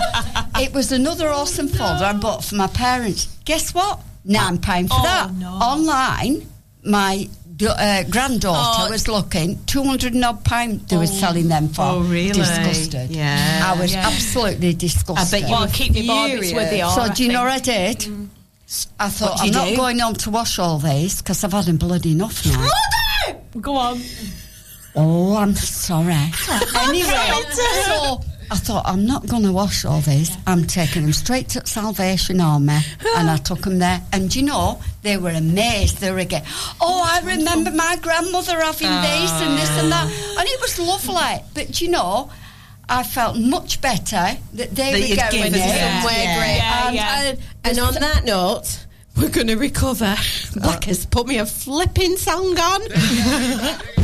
it was another awesome folder I bought for my parents. Guess what? Now I'm paying for Oh, that. no. Online, my uh, granddaughter Oh. was looking, 200 and odd pound they were selling them for. Oh, really? Disgusted. Yeah. I was Yeah. absolutely disgusted. I bet you Well, were keep your Barbies with you. So I do you know what I did? I thought I'm did not do? going home to wash all these because I've had them bloody enough now. Go on. oh, I'm sorry. anyway, so I thought I'm not going to wash all these. I'm taking them straight to Salvation Army, and I took them there. And you know, they were amazed. They were again. Oh, I remember oh. my grandmother having this and this and that, ah. and it was lovely. But you know. I felt much better that they That were going it. somewhere Yeah. great. Yeah, and, yeah. and, and on that note, we're going to recover. Black has put me a flipping song on.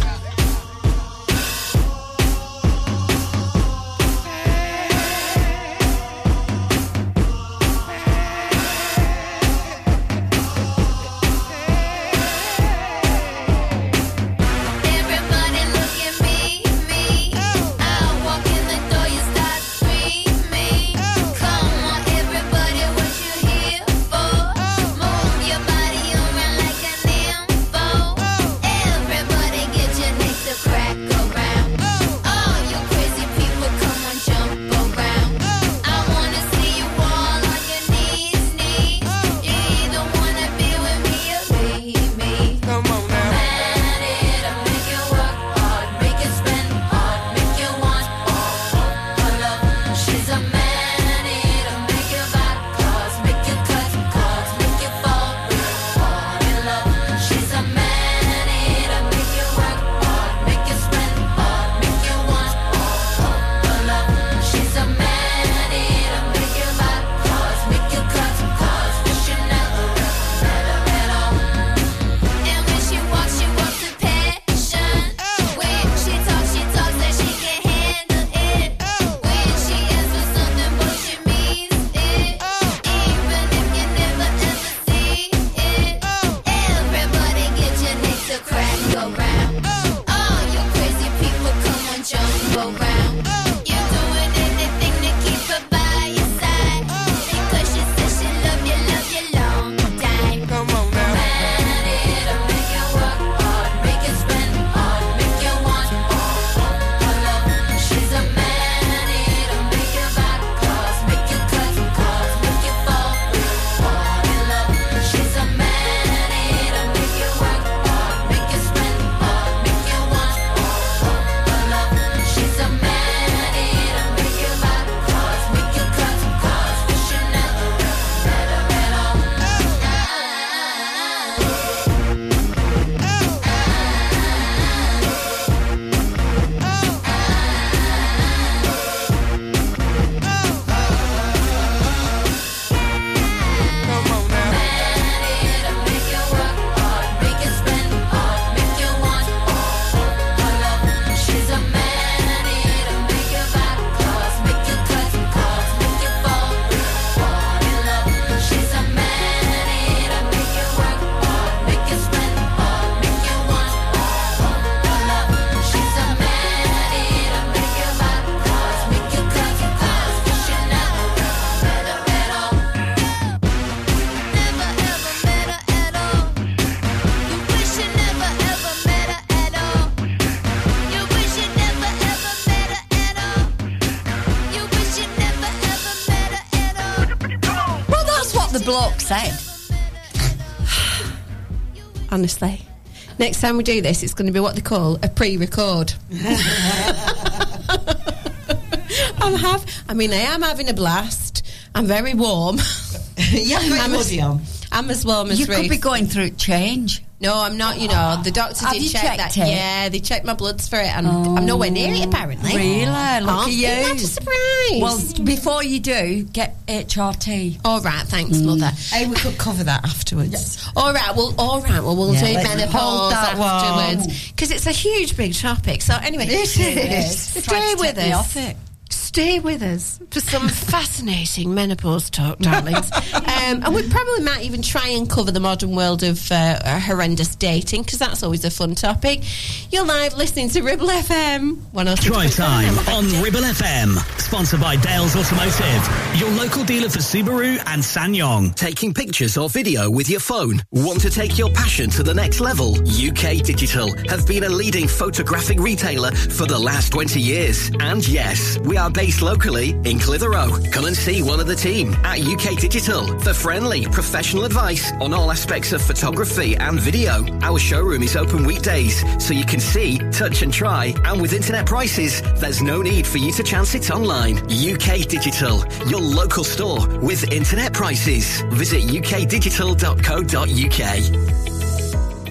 Honestly. Next time we do this, it's going to be what they call a pre-record. I'm have. I mean, I am having a blast. I'm very warm. Yeah, I'm hoodie on. I'm as warm as You could be going through change. No, I'm not. You know, the doctor Have did you check checked that. it? Yeah, they checked my bloods for it, and I'm nowhere near it apparently. Really? Look Oh, at you. Isn't that a surprise? Well, before you do, get HRT. all right, thanks, mm. mother. Hey, we could cover that afterwards. All right, well, all right, well, we'll Yeah, do let's menopause hold that one. afterwards because it's a huge, big topic. So anyway, It is. Tried stay to with take us. off it. Stay with us for some fascinating menopause talk, darlings. um, and we probably might even try and cover the modern world of uh, horrendous dating because that's always a fun topic. You're live listening to Ribble FM 106.7. Drive time on Ribble FM. Sponsored by Dales Automotive, your local dealer for Subaru and SsangYong. Taking pictures or video with your phone? Want to take your passion to the next level? UK Digital have been a leading photographic retailer for the last 20 years. And yes, we are based locally in Clitheroe. Come and see one of the team at UK Digital for friendly, professional advice on all aspects of photography and video. Our showroom is open weekdays, so you can see, touch and try. And with internet prices, there's no need for you to chance it online. UK Digital, your local store with internet prices. Visit ukdigital.co.uk.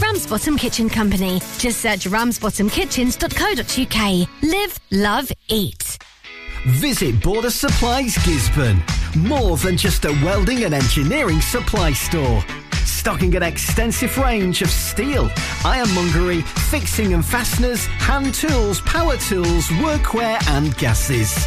Ramsbottom Kitchen Company. Just search ramsbottomkitchens.co.uk. Live, love, eat. Visit Border Supplies Gisburn. More than just a welding and engineering supply store. Stocking an extensive range of steel, ironmongery, fixing and fasteners, hand tools, power tools, workwear and gases.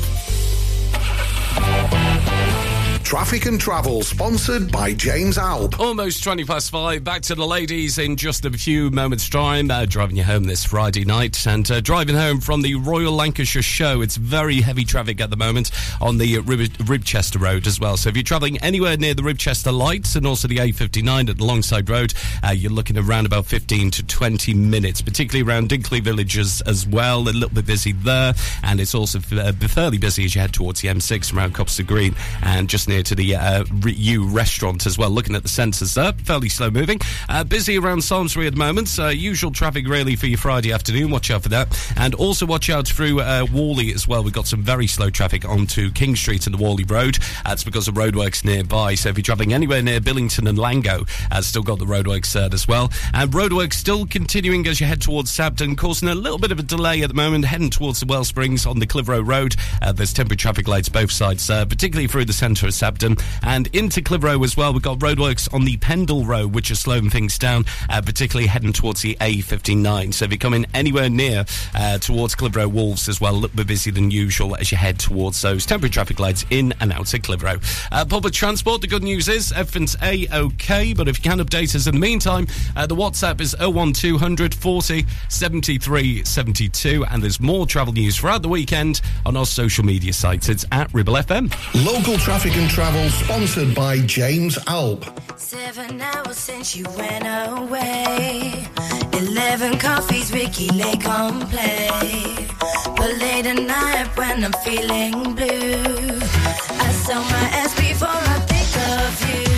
Traffic and Travel, sponsored by James Alb. Almost 20 past five. Back to the ladies in just a few moments' time. Uh, driving you home this Friday night and uh, driving home from the Royal Lancashire Show. It's very heavy traffic at the moment on the Rib- Ribchester Road as well. So if you're travelling anywhere near the Ribchester Lights and also the A59 at the Longsight Road, uh, you're looking around about 15 to 20 minutes, particularly around Dinckley Villages as well. A little bit busy there. And it's also uh, fairly busy as you head towards the M6 around Copster Green and just near to the uh, U restaurant as well. Looking at the sensors there, fairly slow moving. Uh, busy around Salisbury at the moment. Usual traffic really for your Friday afternoon. Watch out for that. And also watch out through uh, Whalley as well. We've got some very slow traffic onto King Street and the Whalley Road. That's because of roadworks nearby. So if you're travelling anywhere near Billington and Langho, uh, still got the roadworks there as well. And roadworks still continuing as you head towards Sabden, causing a little bit of a delay at the moment, heading towards the Wellsprings on the Clitheroe Road. Uh, there's temporary traffic lights both sides, particularly through the centre of Sabden and into Clitheroe as well. We've got roadworks on the Pendle Road, which are slowing things down, uh, particularly heading towards the A59. So if you're coming anywhere near uh, towards Clitheroe Wolves as well, a little bit busier than usual as you head towards those temporary traffic lights in and out of Clitheroe. Uh, public transport, the good news is everything's A-OK, but if you can update us in the meantime, uh, the WhatsApp is 01200 40 73 72, and there's more travel news throughout the weekend on our social media sites. It's at Ribble FM. Local Traffic and Travel, sponsored by James Alb. Seven hours since you went away. Eleven coffees, Ricki Lake on play. But late at night when I'm feeling blue, I sell my ass before I think of you.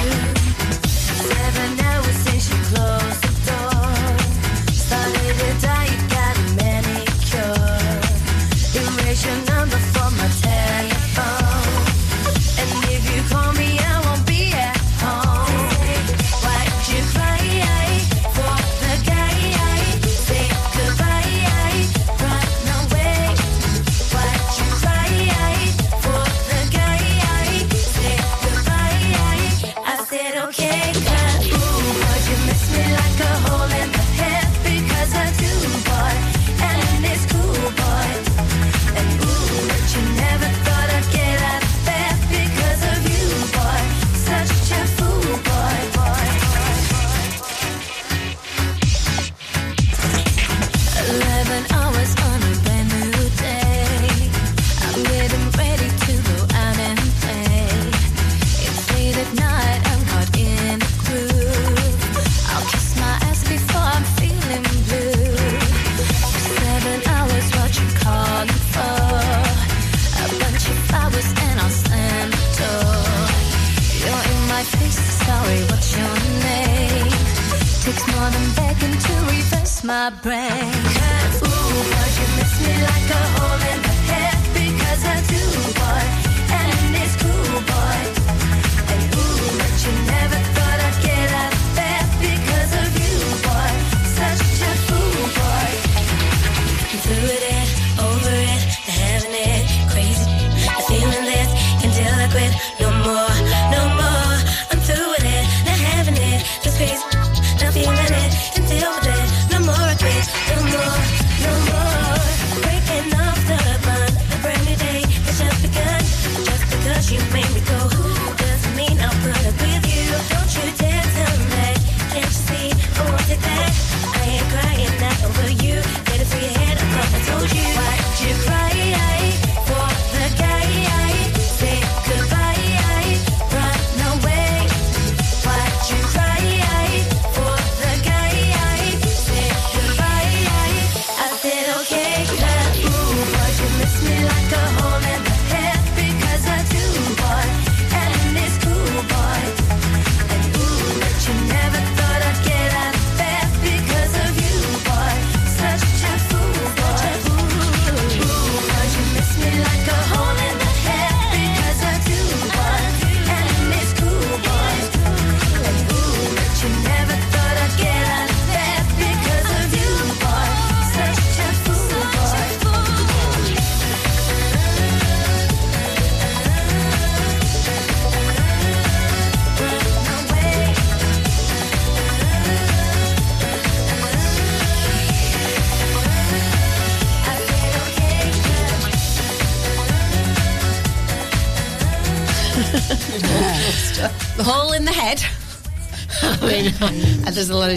my brain. Ooh, but you miss me like a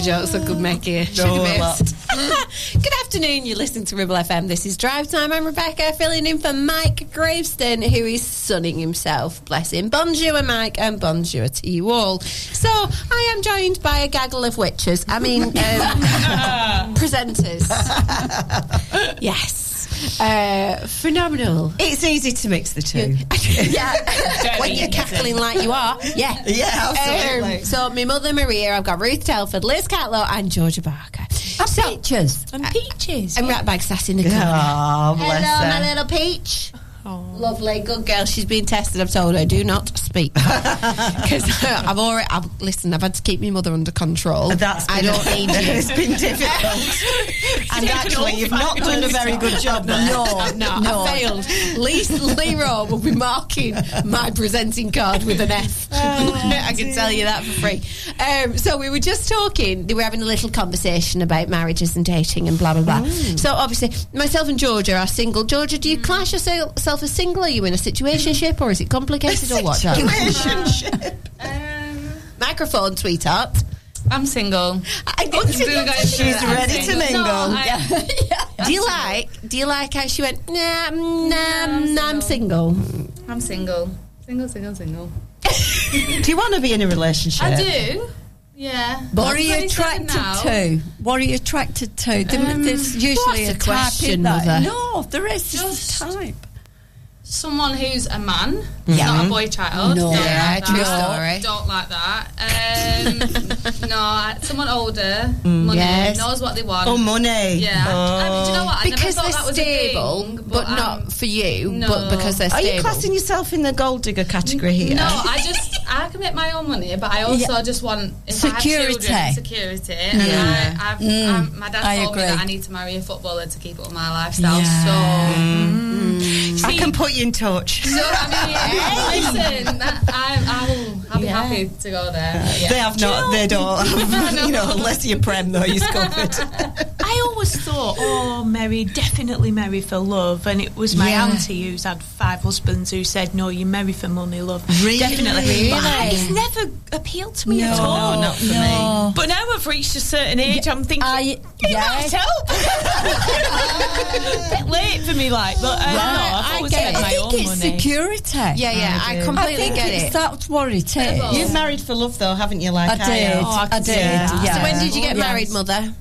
jokes I could make here. Should No, have a lot. missed. Good afternoon. You're listening to Ribble FM. This is Drive Time. I'm Rebecca, filling in for Mike Graveston, who is sunning himself. Bless him. Bonjour, Mike, and bonjour to you all. So, I am joined by a gaggle of witches. I mean, um, presenters. yes. Uh, phenomenal. It's easy to mix the two. yeah, when you're cackling like you are. Yeah, Yeah, absolutely. Um, so my mother Maria, I've got Ruth Telford, Liz Catlow, and Georgia Barker. And peaches. And peaches. And Ratbag sass in the corner. Oh, bless Hello, her. my little peach. Lovely, good girl. She's been tested. I've told her do not speak because I've already. I've listen. I've had to keep my mother under control. That's I don't need you. it's been difficult. and actually, you've not done a very good job there. No, no, No. I failed. Lee Rowe will be marking my presenting card with an F. I can tell you that for free. Um, so we were just talking. We were having a little conversation about marriages and dating and blah blah blah. So obviously, myself and Georgia are single. Georgia, do you clash yourself as single? Are you in a situationship, or is it complicated, or what? darling? Um, Microphone, sweetheart. I'm single. I didn't She's She's ready to mingle. Do you like? Do you like how she went? Nah, mm, nah, nah, I'm mm, single. I'm single. Single, single, single. Do you want to be in a relationship? I do. Yeah. What are you attracted to? What are you attracted to? Um, There's usually what's a the type question, in that. Mother? No, there is Just- just a type. Someone who's a man, Yeah. not a boy child. No. Don't Yeah, like true that. story. Don't like that. Um, no, someone older, money, Yes. knows what they want. Oh, money. Yeah. I mean, do you know what? I because never they're that was stable, a thing, but, um, not for you, no. but because they're stable. Are you classing yourself in the gold digger category here? No, I just I can make my own money, but I also just want if I Security. have children, security. And Yeah. I, I've, Mm, um, my dad told me that. I need to marry a footballer to keep up my lifestyle. Mm. I can put you in touch. So, so I mean, listen, that, I, I will, I'll be happy to go there. Yeah. They have not. They don't. Have, you know, unless you're prem, though, you're covered. I always thought, oh, marry, definitely marry for love. And it was my Yeah. auntie who's had five husbands who said, no, you marry for money, love. Really? Definitely. But it's never appealed to me No, at all. no, not for no. me. But now I've reached a certain age, I'm thinking, I- it yes. might help. bit late for me, like, but uh, no, I've I always get spent it. my I think own it's money. security. Yeah, yeah, I, do. completely I think get it's it. that's what it is. You've married for love, though, haven't you? Like I I, did. have. Oh, I I did. Yeah. So when did you get Yes. married, mother?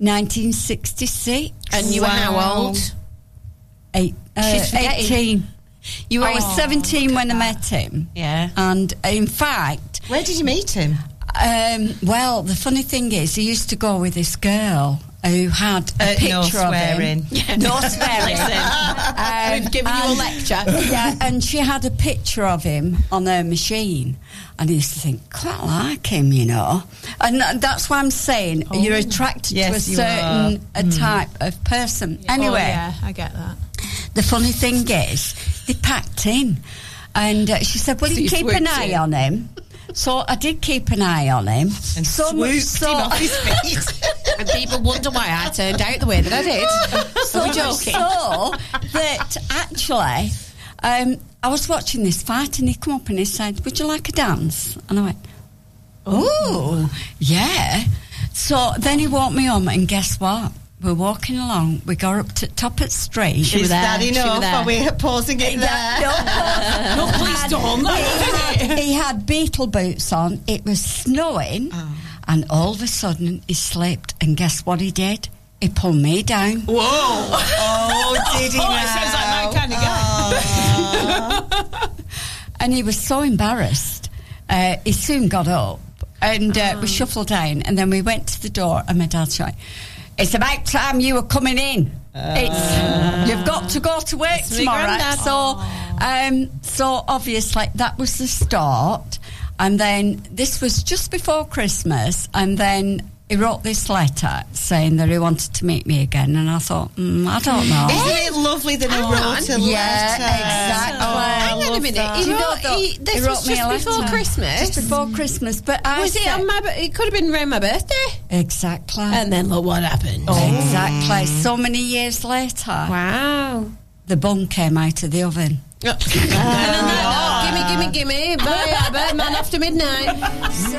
1966. And you were how old? Eight, uh, 18. You were I was 17 when I met him. Yeah. And in fact, Where did you meet him? um, well, the funny thing is, he used to go with this girl who had a Uh, picture no of swearing. him. No swearing. Um, We've given you a lecture. yeah, and she had a picture of him on her machine. And I used to think, quite like him, you know. And that's why I'm saying you're attracted Yes, to a certain a type of person. Oh, Anyway, yeah, I get that. the funny thing is, they packed in. And uh, she said, Will So you you keep an eye in. on him? So I did keep an eye on him. And so much so, him off his feet. and people wonder why I turned out the way that I did. so much joking? so that actually, um, I was watching this fight and he come up and he said, Would you like a dance? And I went, Oh, yeah. So then he walked me home and guess what? We're walking along. We got up to Tuppet Street. She was that enough? Are we pausing it there? No, no please don't. He had, he had beetle boots on. It was snowing. Oh. And all of a sudden, he slipped. And guess what he did? He pulled me down. Whoa! oh, did he? Oh, now? sounds like my kind of guy. and he was so embarrassed. Uh, he soon got up and uh, oh. we shuffled down. And then we went to the door, and my dad shouted, it's about time you were coming in. it's, you've got to go to work tomorrow. So, um, so obviously that was the start. And then this was just before Christmas. And then he wrote this letter saying that he wanted to meet me again. And I thought, mm, I don't know. Isn't it lovely that he wrote on. a Yeah, letter? exactly. Oh, I Hang on a minute. that. He Do you know wrote- though, he- this he was wrote me just a before. Christmas? Just before Christmas. But I Was it on my? It could have been around my birthday. Exactly. And then look what happened. Exactly. So many years later. Wow. The bun came out of the oven. And on that note, gimme, gimme, gimme. Bye, Abba. Man after midnight. There's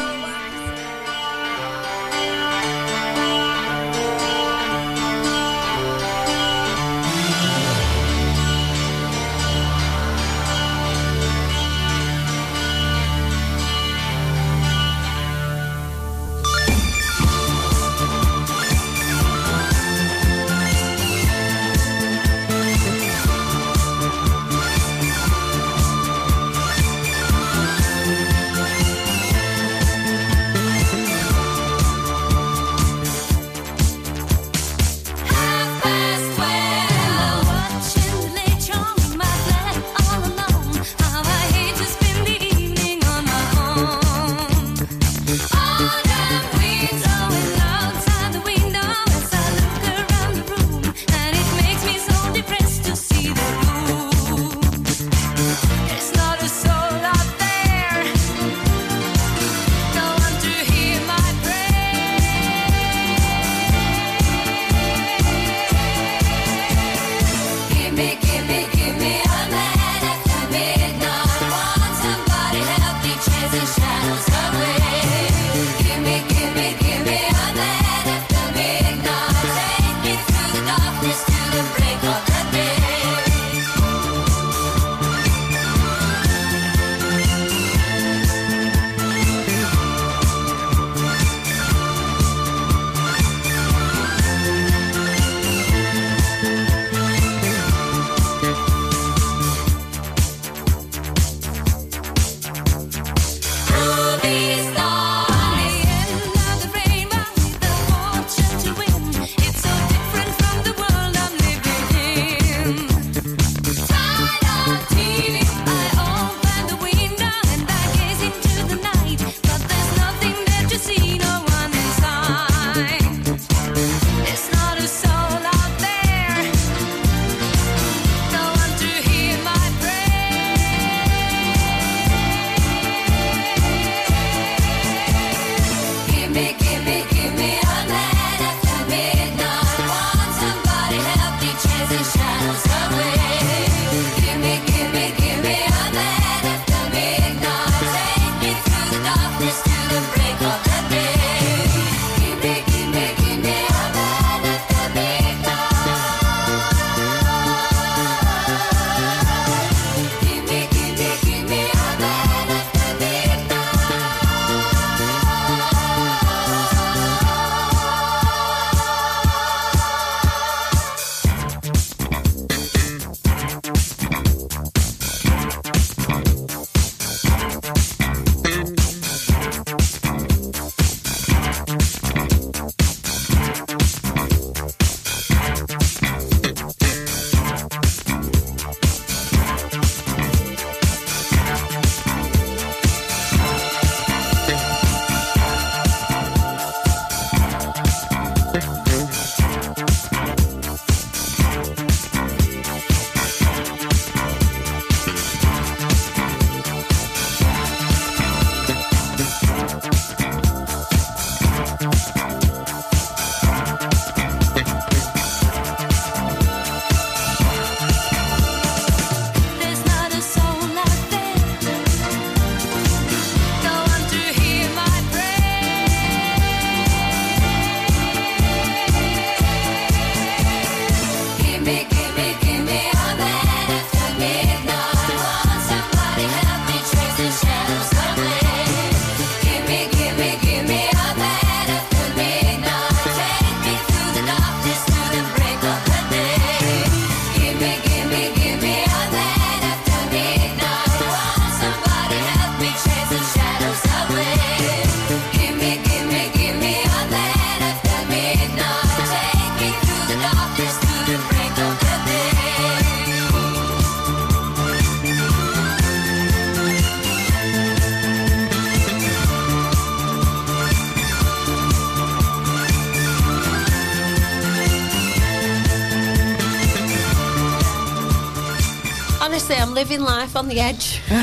Honestly, I'm living life on the edge. the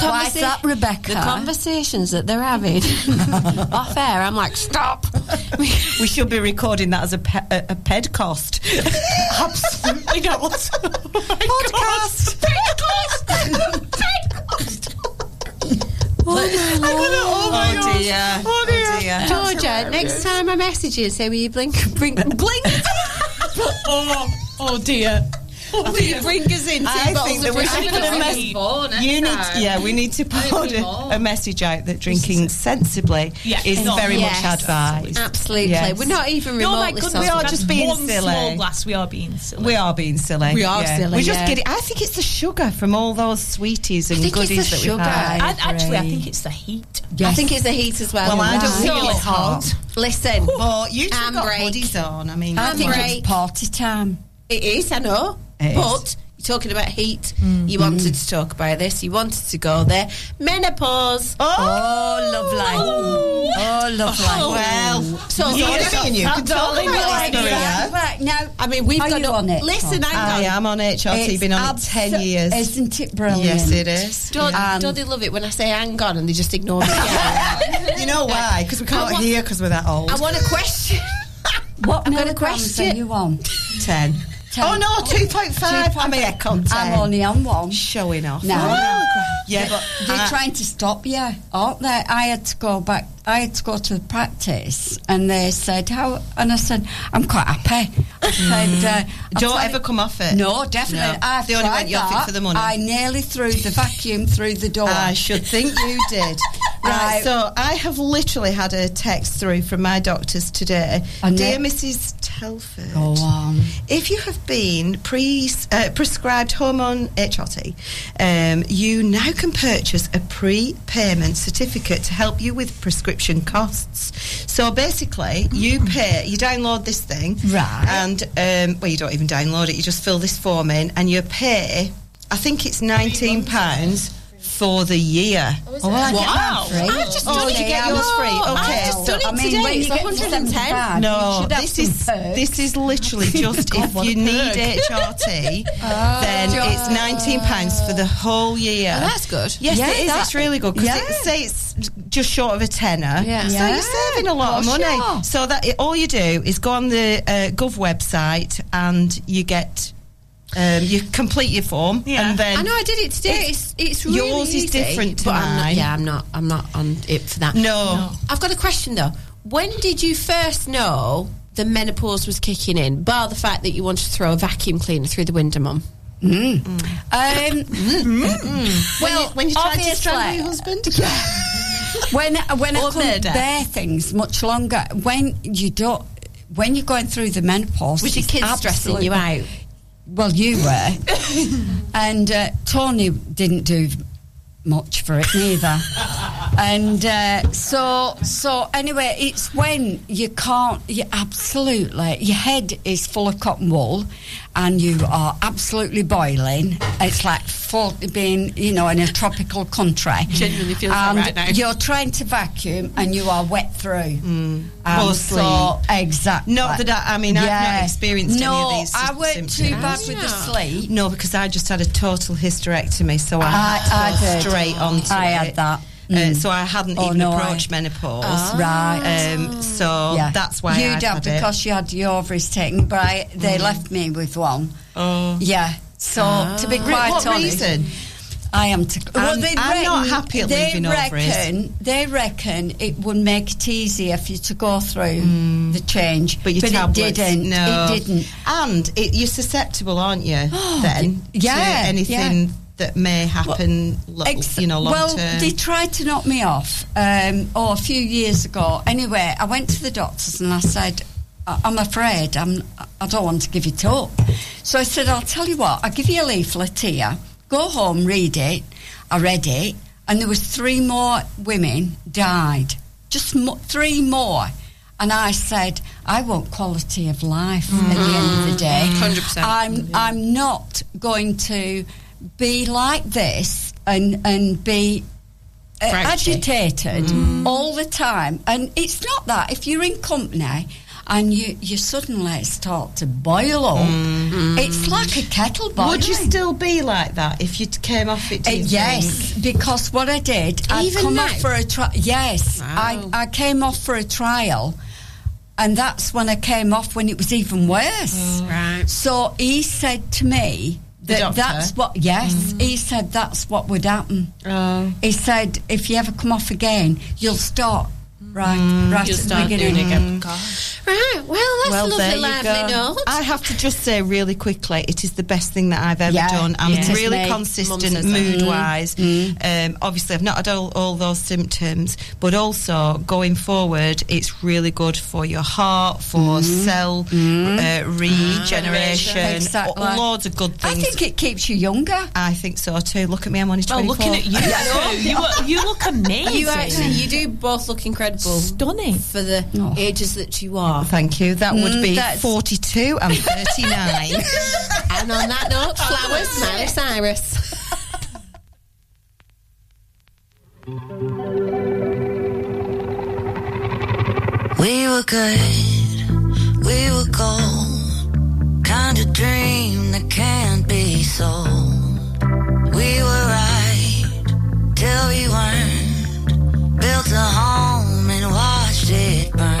Why's that, Rebecca? The conversations that they're having off air, I'm like, stop. we should be recording that as a, pe- a, a pedcast. Absolutely not. Podcast. Oh my lord! Oh, my dear. Oh, oh dear. Georgia, next time I message you, say, will you blink, blink, blink? oh, oh dear. Oh, dear. Bring us in. I two think bottles that we should put a coffee. message. You need, yeah, we need to put a, a message out that drinking sensibly Yeah, is not- very Yes. much advised. Absolutely. Yes. We're not even No, my remotely goodness, we are just being one silly. small glass. We are being silly. We are being silly. We are yeah. silly, We just yeah. get it. I think it's the sugar from all those sweeties and goodies that sugar. we've had. And actually, I think it's the heat. I think it's the heat as well. Well, I don't So, feel it's hot. Listen, But you two got Handbrake. hoodies on. I mean, I think it's party time. It is, I know. It but is. you're talking about heat. Mm. You wanted to talk about this. You wanted to go there. Menopause. Oh, lovely. Oh, love oh, lovely. Oh, well, So, you honestly, and you can talk about like, it, yeah. Maria. Right, now, I mean, we've Are got you to- on it, Listen, hang I on. am on HRT. It's Been on it ten years. Isn't it brilliant? Yes, it is. Don't, don't they love it when I say hang on and they just ignore me? You know why? Because we can't want- hear because we're that old. I want a question. What got a milligrams question. you on? ten. Oh no, two point five. I'm a on ten. I'm only on one. showing off. No. Yeah, but They're I- trying to stop you, aren't they? I had to go back. I had to go to the practice, and they said how, and I said I'm quite happy. I said, uh, Don't ever come off it. No, definitely. No. I've They only went you off it for the money. I nearly threw the vacuum through the door. I should think you did. right, so I have literally had a text through from my doctors today. Dear Mrs. Telford, Go on. if you have been pre- uh, prescribed hormone HRT, um, you now can purchase a pre-payment certificate to help you with prescription costs. So basically, you pay, you download this thing, Right. And um, well, you don't even download it; you just fill this form in, and you pay. I think it's nineteen pounds for the year. Oh, well, Wow. I've just Oh, done you it. get yours free. Okay. I've just done it I mean, today. it's 110. No, you should have this is perks. this is literally just if you need. HRT, then it's nineteen pounds for the whole year. Oh, that's good. Yes, Yeah, it is. that- It's really good because yeah. it, say it's just short of a tenner. Yeah. So Yeah. you're saving a lot of Oh, money. sure. So that all you do is go on the uh, Gov website and you get. Um, you complete your form Yeah. and then I know I did it today. It's, it's really yours is easy, different to but I'm not, yeah, I'm not. I'm not on it for that. No. I've got a question though. When did you first know the menopause was kicking in? Bar the fact that you wanted to throw a vacuum cleaner through the window, mum. Mm. Um, mm. mm. well, when you tried to obviously- strangle your husband. when when I couldn't murder. bear things much longer, when you don't, when you're going through the menopause, Was your kids stressing you out? Well, you were, and uh, Tony didn't do much for it neither. and uh, so, so anyway, it's when you can't. You absolutely, your head is full of cotton wool, and you are absolutely boiling. It's like full, being, you know, in a tropical country. Genuinely feels like and right now. You're trying to vacuum, and you are wet through. And Mostly. so, exactly. Not that I, I mean I've not experienced no, any of these. I weren't too symptoms. bad with the sleep. No, because I just had a total hysterectomy, so I, I- had to I go did. straight onto I it. had that. Uh, Mm. so I hadn't Oh, even no, I- approached menopause. Ah. Right. Um, so Yeah. that's why you'd I've have had it. because you had your ovaries taken, but I, they Mm. left me with one. Oh. Yeah. So to be quite What honest, reason? I am. To, I'm- they I'm not happy at they leaving ovaries. reckon, They reckon it would make it easier for you to go through the change, Mm. But your it didn't. No. It didn't. And it, you're susceptible, aren't you? then yeah, to anything yeah. That may happen. lo- Ex- you know, long well, term. they tried to knock me off. Um, oh, a few years ago. Anyway, I went to the doctors and I said, "I- "I'm afraid I'm. I don't want to give it up." So I said, "I'll tell you what. I'll give you a leaflet here. Go home, read it." I read it, and there was three more women died. Just mo- three more. And I said, I want quality of life at the end of the day. 100%. I'm, I'm not going to be like this and, and be uh, agitated all the time. And it's not that. If you're in company and you, you suddenly start to boil up. It's like a kettle boiling. Would you still be like that if you came off it? Uh, yes, think? because what I did, I come now? off for a trial. Yes, I, I came off for a trial, and that's when I came off when it was even worse. right. So he said to me that that's what. Yes, mm. he said that's what would happen. Oh. He said if you ever come off again, you'll start right mm, right You'll start beginning. doing again. Mm. Right, well, that's well, a there lovely, lively go. note. I have to just say really quickly, it is the best thing that I've ever Yeah, done. I'm it is, really mate. Mum consistent says that. mood wise. Mm-hmm. Um, obviously, I've not had all, all those symptoms, but also going forward, it's really good for your heart, for mm-hmm. cell uh, mm-hmm. regeneration, ah, Exactly. o- loads of good things. I think it keeps you younger. I think so too. Look at me, I'm only Well, 24. looking at you, too, you, look- you look amazing. You actually, you do both look incredible. Stunning. For the ages that you are. Thank you. That would Mm, be that's- 42 and 39. and on that note, flowers, Miley Cyrus. We were good, we were gold. Kind of dream that can't be sold. We were right till we weren't. Built a home and it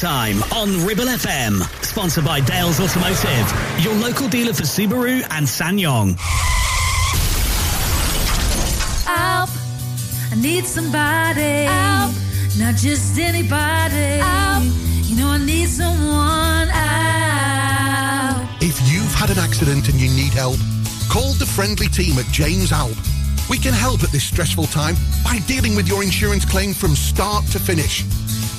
time on Ribble FM. Sponsored by Dales Automotive, your local dealer for Subaru and SsangYong. Help! I need somebody. Help! Not just anybody. Help! You know I need someone. Help! If you've had an accident and you need help, call the friendly team at James Alb. We can help at this stressful time by dealing with your insurance claim from start to finish.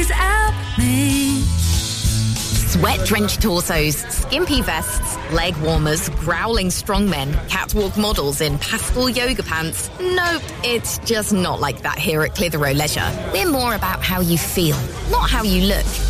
Please help me? Sweat drenched torsos, skimpy vests, leg warmers, growling strongmen, catwalk models in pastel yoga pants. Nope, it's just not like that here at Clitheroe Leisure. We're more about how you feel, not how you look.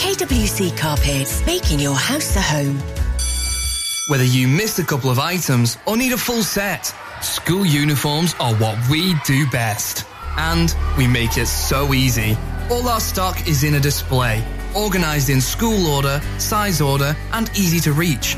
KWC Carpets, making your house a home. Whether you missed a couple of items or need a full set, school uniforms are what we do best. And we make it so easy. All our stock is in a display, organised in school order, size order, and easy to reach.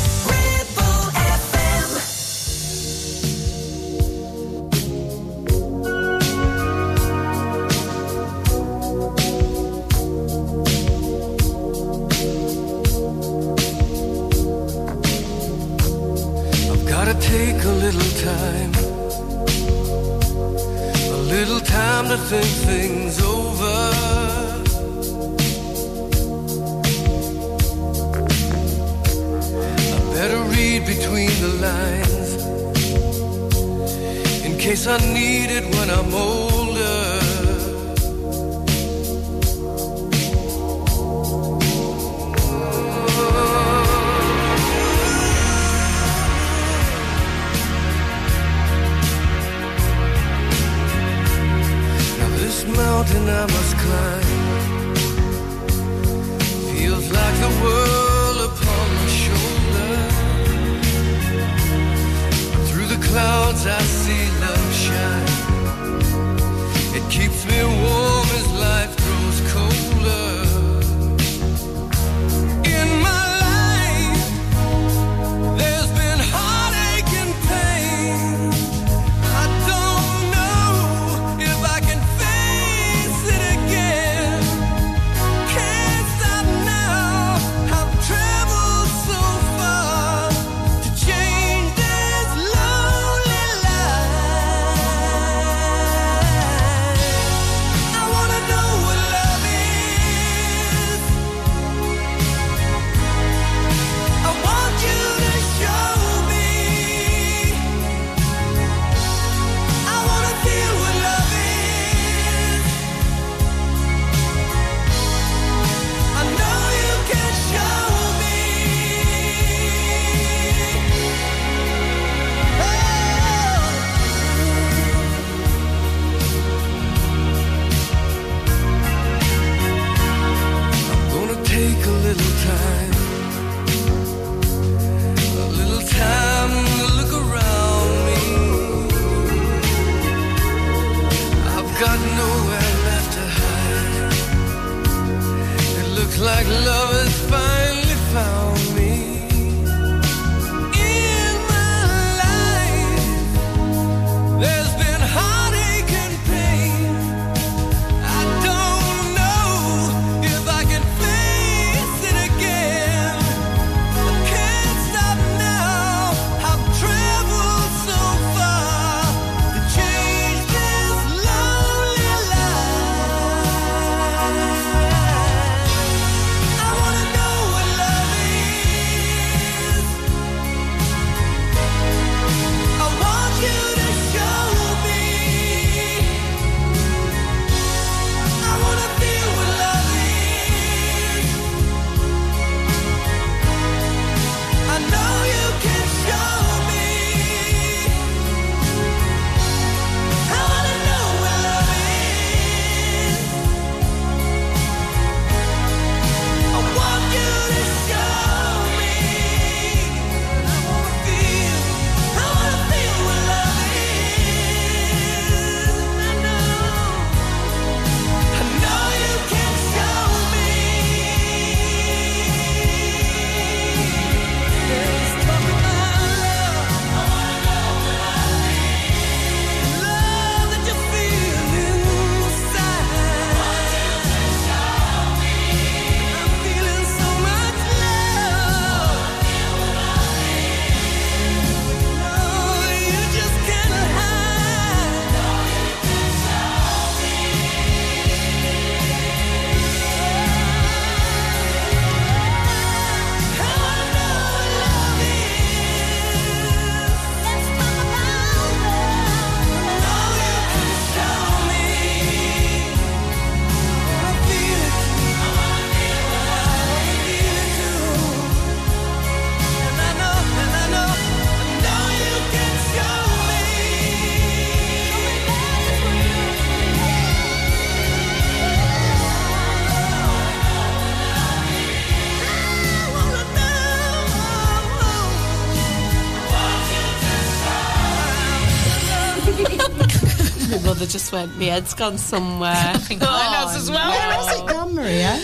mother just went, my head's gone somewhere. I think mine has as well. Where has it gone, Maria?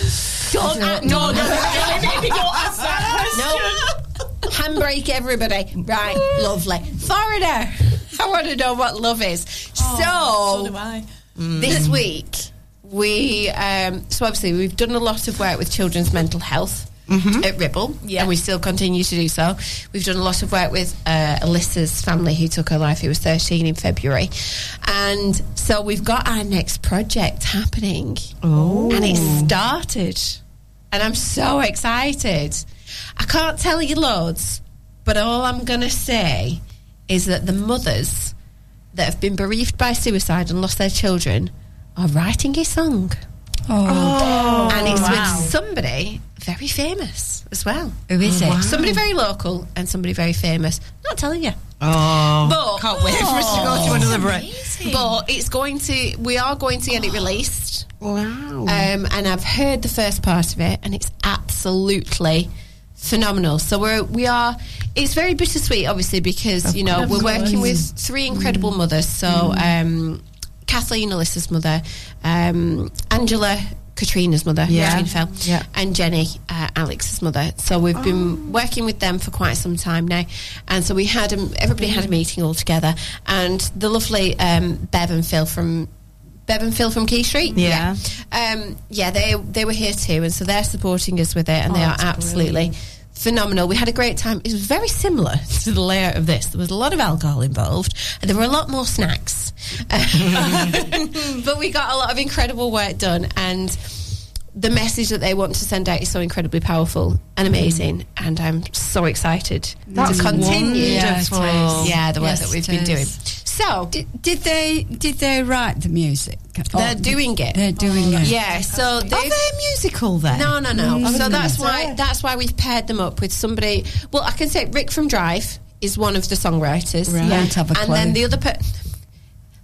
Don't, uh, no, no, no, Maybe don't ask that no. Handbrake, everybody. Right, lovely. Foreigner. I want to know what love is. Oh, so so, do I. this week, we, um, so obviously, we've done a lot of work with children's mental health. At Ribble, Yeah. and we still continue to do so. We've done a lot of work with uh, Alyssa's family, who took her life. Who was thirteen in February, and so we've got our next project happening, Oh. and it started, and I'm so excited. I can't tell you loads, but all I'm going to say is that the mothers that have been bereaved by suicide and lost their children are writing a song. Oh. and it's wow. with somebody very famous as well. Who is it? Somebody very local and somebody very famous. Not telling you. Oh, But can't wait for us to go to another break. But it's going to. We are going to get it released. Wow. Um, and I've heard the first part of it, and it's absolutely phenomenal. So we're we are. It's very bittersweet, obviously, because you know we're working with three incredible mothers. So um, Kathleen, Alyssa's mother, um, Angela. Katrina's mother, Yeah. Katrina Yeah. and Jenny, uh, Alex's mother. So we've been working with them for quite some time now, and so we had everybody had a meeting all together, and the lovely um, Bev and Phil from Bev and Phil from Key Street, Yeah. yeah, um, yeah, they they were here too, and so they're supporting us with it, and Oh, they are absolutely phenomenal. We had a great time. It was very similar to the layout of this. There was a lot of alcohol involved, and there were a lot more snacks, but we got a lot of incredible work done, and the message that they want to send out is so incredibly powerful and mm-hmm. amazing, and I'm so excited That's to continue. wonderful. Yeah, the work Yes, that we've been is. doing. So Did, did they did they write the music? they're Or- doing it. They're doing it. Yeah, so Are they've they musical then? No, no, no. Mm. So that's why that's why we've paired them up with somebody. Well, I can say Rick from Drive is one of the songwriters. Right. Don't have a and then the other per-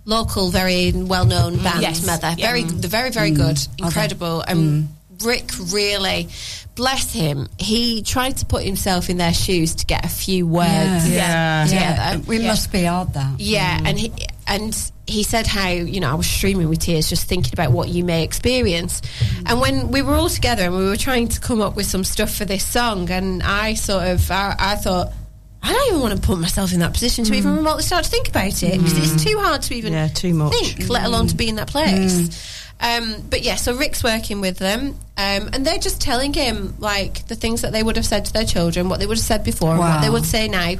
local, very well-known band, Yes. Mother. Yeah. Very, they're very, very good, incredible. And Mm. Rick really, bless him, he tried to put himself in their shoes to get a few words Yeah. together. We must be hard that. Yeah, mm. and he and he said how you know I was streaming with tears just thinking about what you may experience, mm. and when we were all together and we were trying to come up with some stuff for this song, and I sort of I, I thought. I don't even want to put myself in that position to even mm. remotely start to think about it because it's too hard to even Yeah, too much. think, let alone to be in that place. Um, but yeah, so Rick's working with them, um, and they're just telling him like the things that they would have said to their children, what they would have said before, and what they would say now.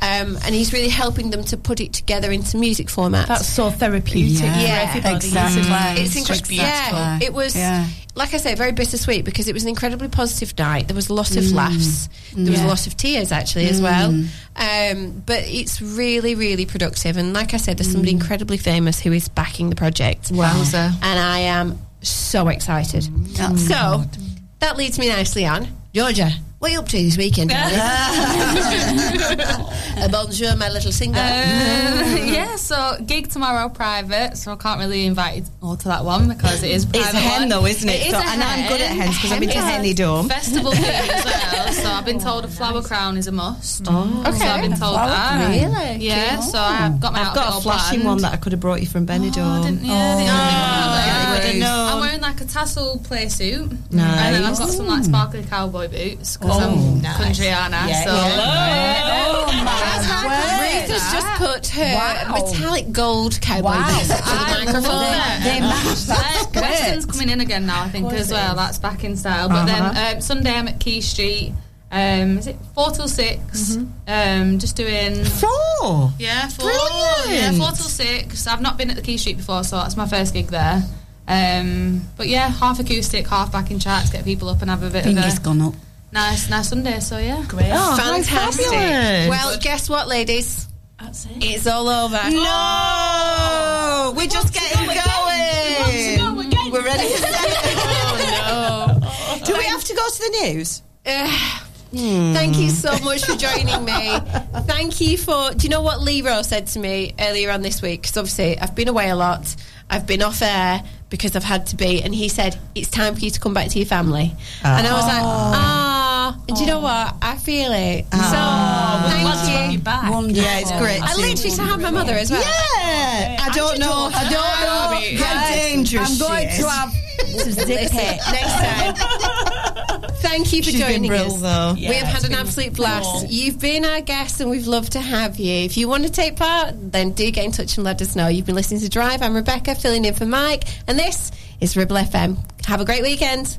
Um, and he's really helping them to put it together into music format. That's so therapeutic Yeah. Yeah, everybody. exactly. isn't it's incredible. Exactly. Yeah, it was. Yeah. Like I say, very bittersweet because it was an incredibly positive night. There was a lot of laughs. There was a lot of tears actually as well. Um, but it's really, really productive. And like I said, there's somebody incredibly famous who is backing the project. Wowza. And I am so excited. so that leads me nicely on. Georgia, what are you up to this weekend? uh, bonjour, my little singer. Uh, yeah, so gig tomorrow private, so I can't really invite you all to that one because it is It's private. hen one. though, isn't it? It is so, a and I'm good at hens because I've been to It's Henley Dome. Festival thing as well, so I've been told a flower crown is a must. Oh. So I've been told Flower that. Really? Yeah, Cool. so I've got my I've got a flashing planned. one that I could have brought you from Benidorm. Oh, I didn't, yeah, I didn't I think didn't about that. know. I'm wearing like a tassel play suit. Nice. And then I've got some like sparkly cowboy boots because Oh, I'm nice. country Anna. Yeah, so yeah. Oh my Rita's just put her Wow. metallic gold cowboy Wow. boots up to the microphone. love. They match that Uh, Western's coming in again now, I think, as well. That's back in style. But Uh-huh. then um, Sunday I'm at Key Street. Um, is it four till 6 Um, just doing Four. yeah, four, Brilliant. yeah, four till six. I've not been at the Key Street before, so that's my first gig there. Um, but yeah, half acoustic, half backing tracks, get people up and have a bit Fingers of a gone up. Nice, nice Sunday. So yeah, Great. Oh, Fantastic. fabulous. Well, guess what, ladies? That's it. It's all over. No, we're just getting going. We're ready for Oh, no. Do we have to go to the news? Ugh. Thank you so much for joining me. Thank you for. Do you know what Lero said to me earlier on this week? Because obviously I've been away a lot. I've been off air because I've had to be. And he said, It's time for you to come back to your family. Uh, and I was oh. like, Ah. Oh. do you know what? I feel it. Oh. So, oh, thank you. Back. Wonderful. Yeah, it's oh. great. I literally Wonderful. have my mother as well. Yeah. I don't know. I don't know how dangerous I'm going to have zip it next time. Thank you for She's joining been us. Though. Yeah, we have had an absolute blast. Cool. You've been our guest, and we've loved to have you. If you want to take part, then do get in touch and let us know. You've been listening to Drive. I'm Rebecca, filling in for Mike, and this is Ribble FM. Have a great weekend.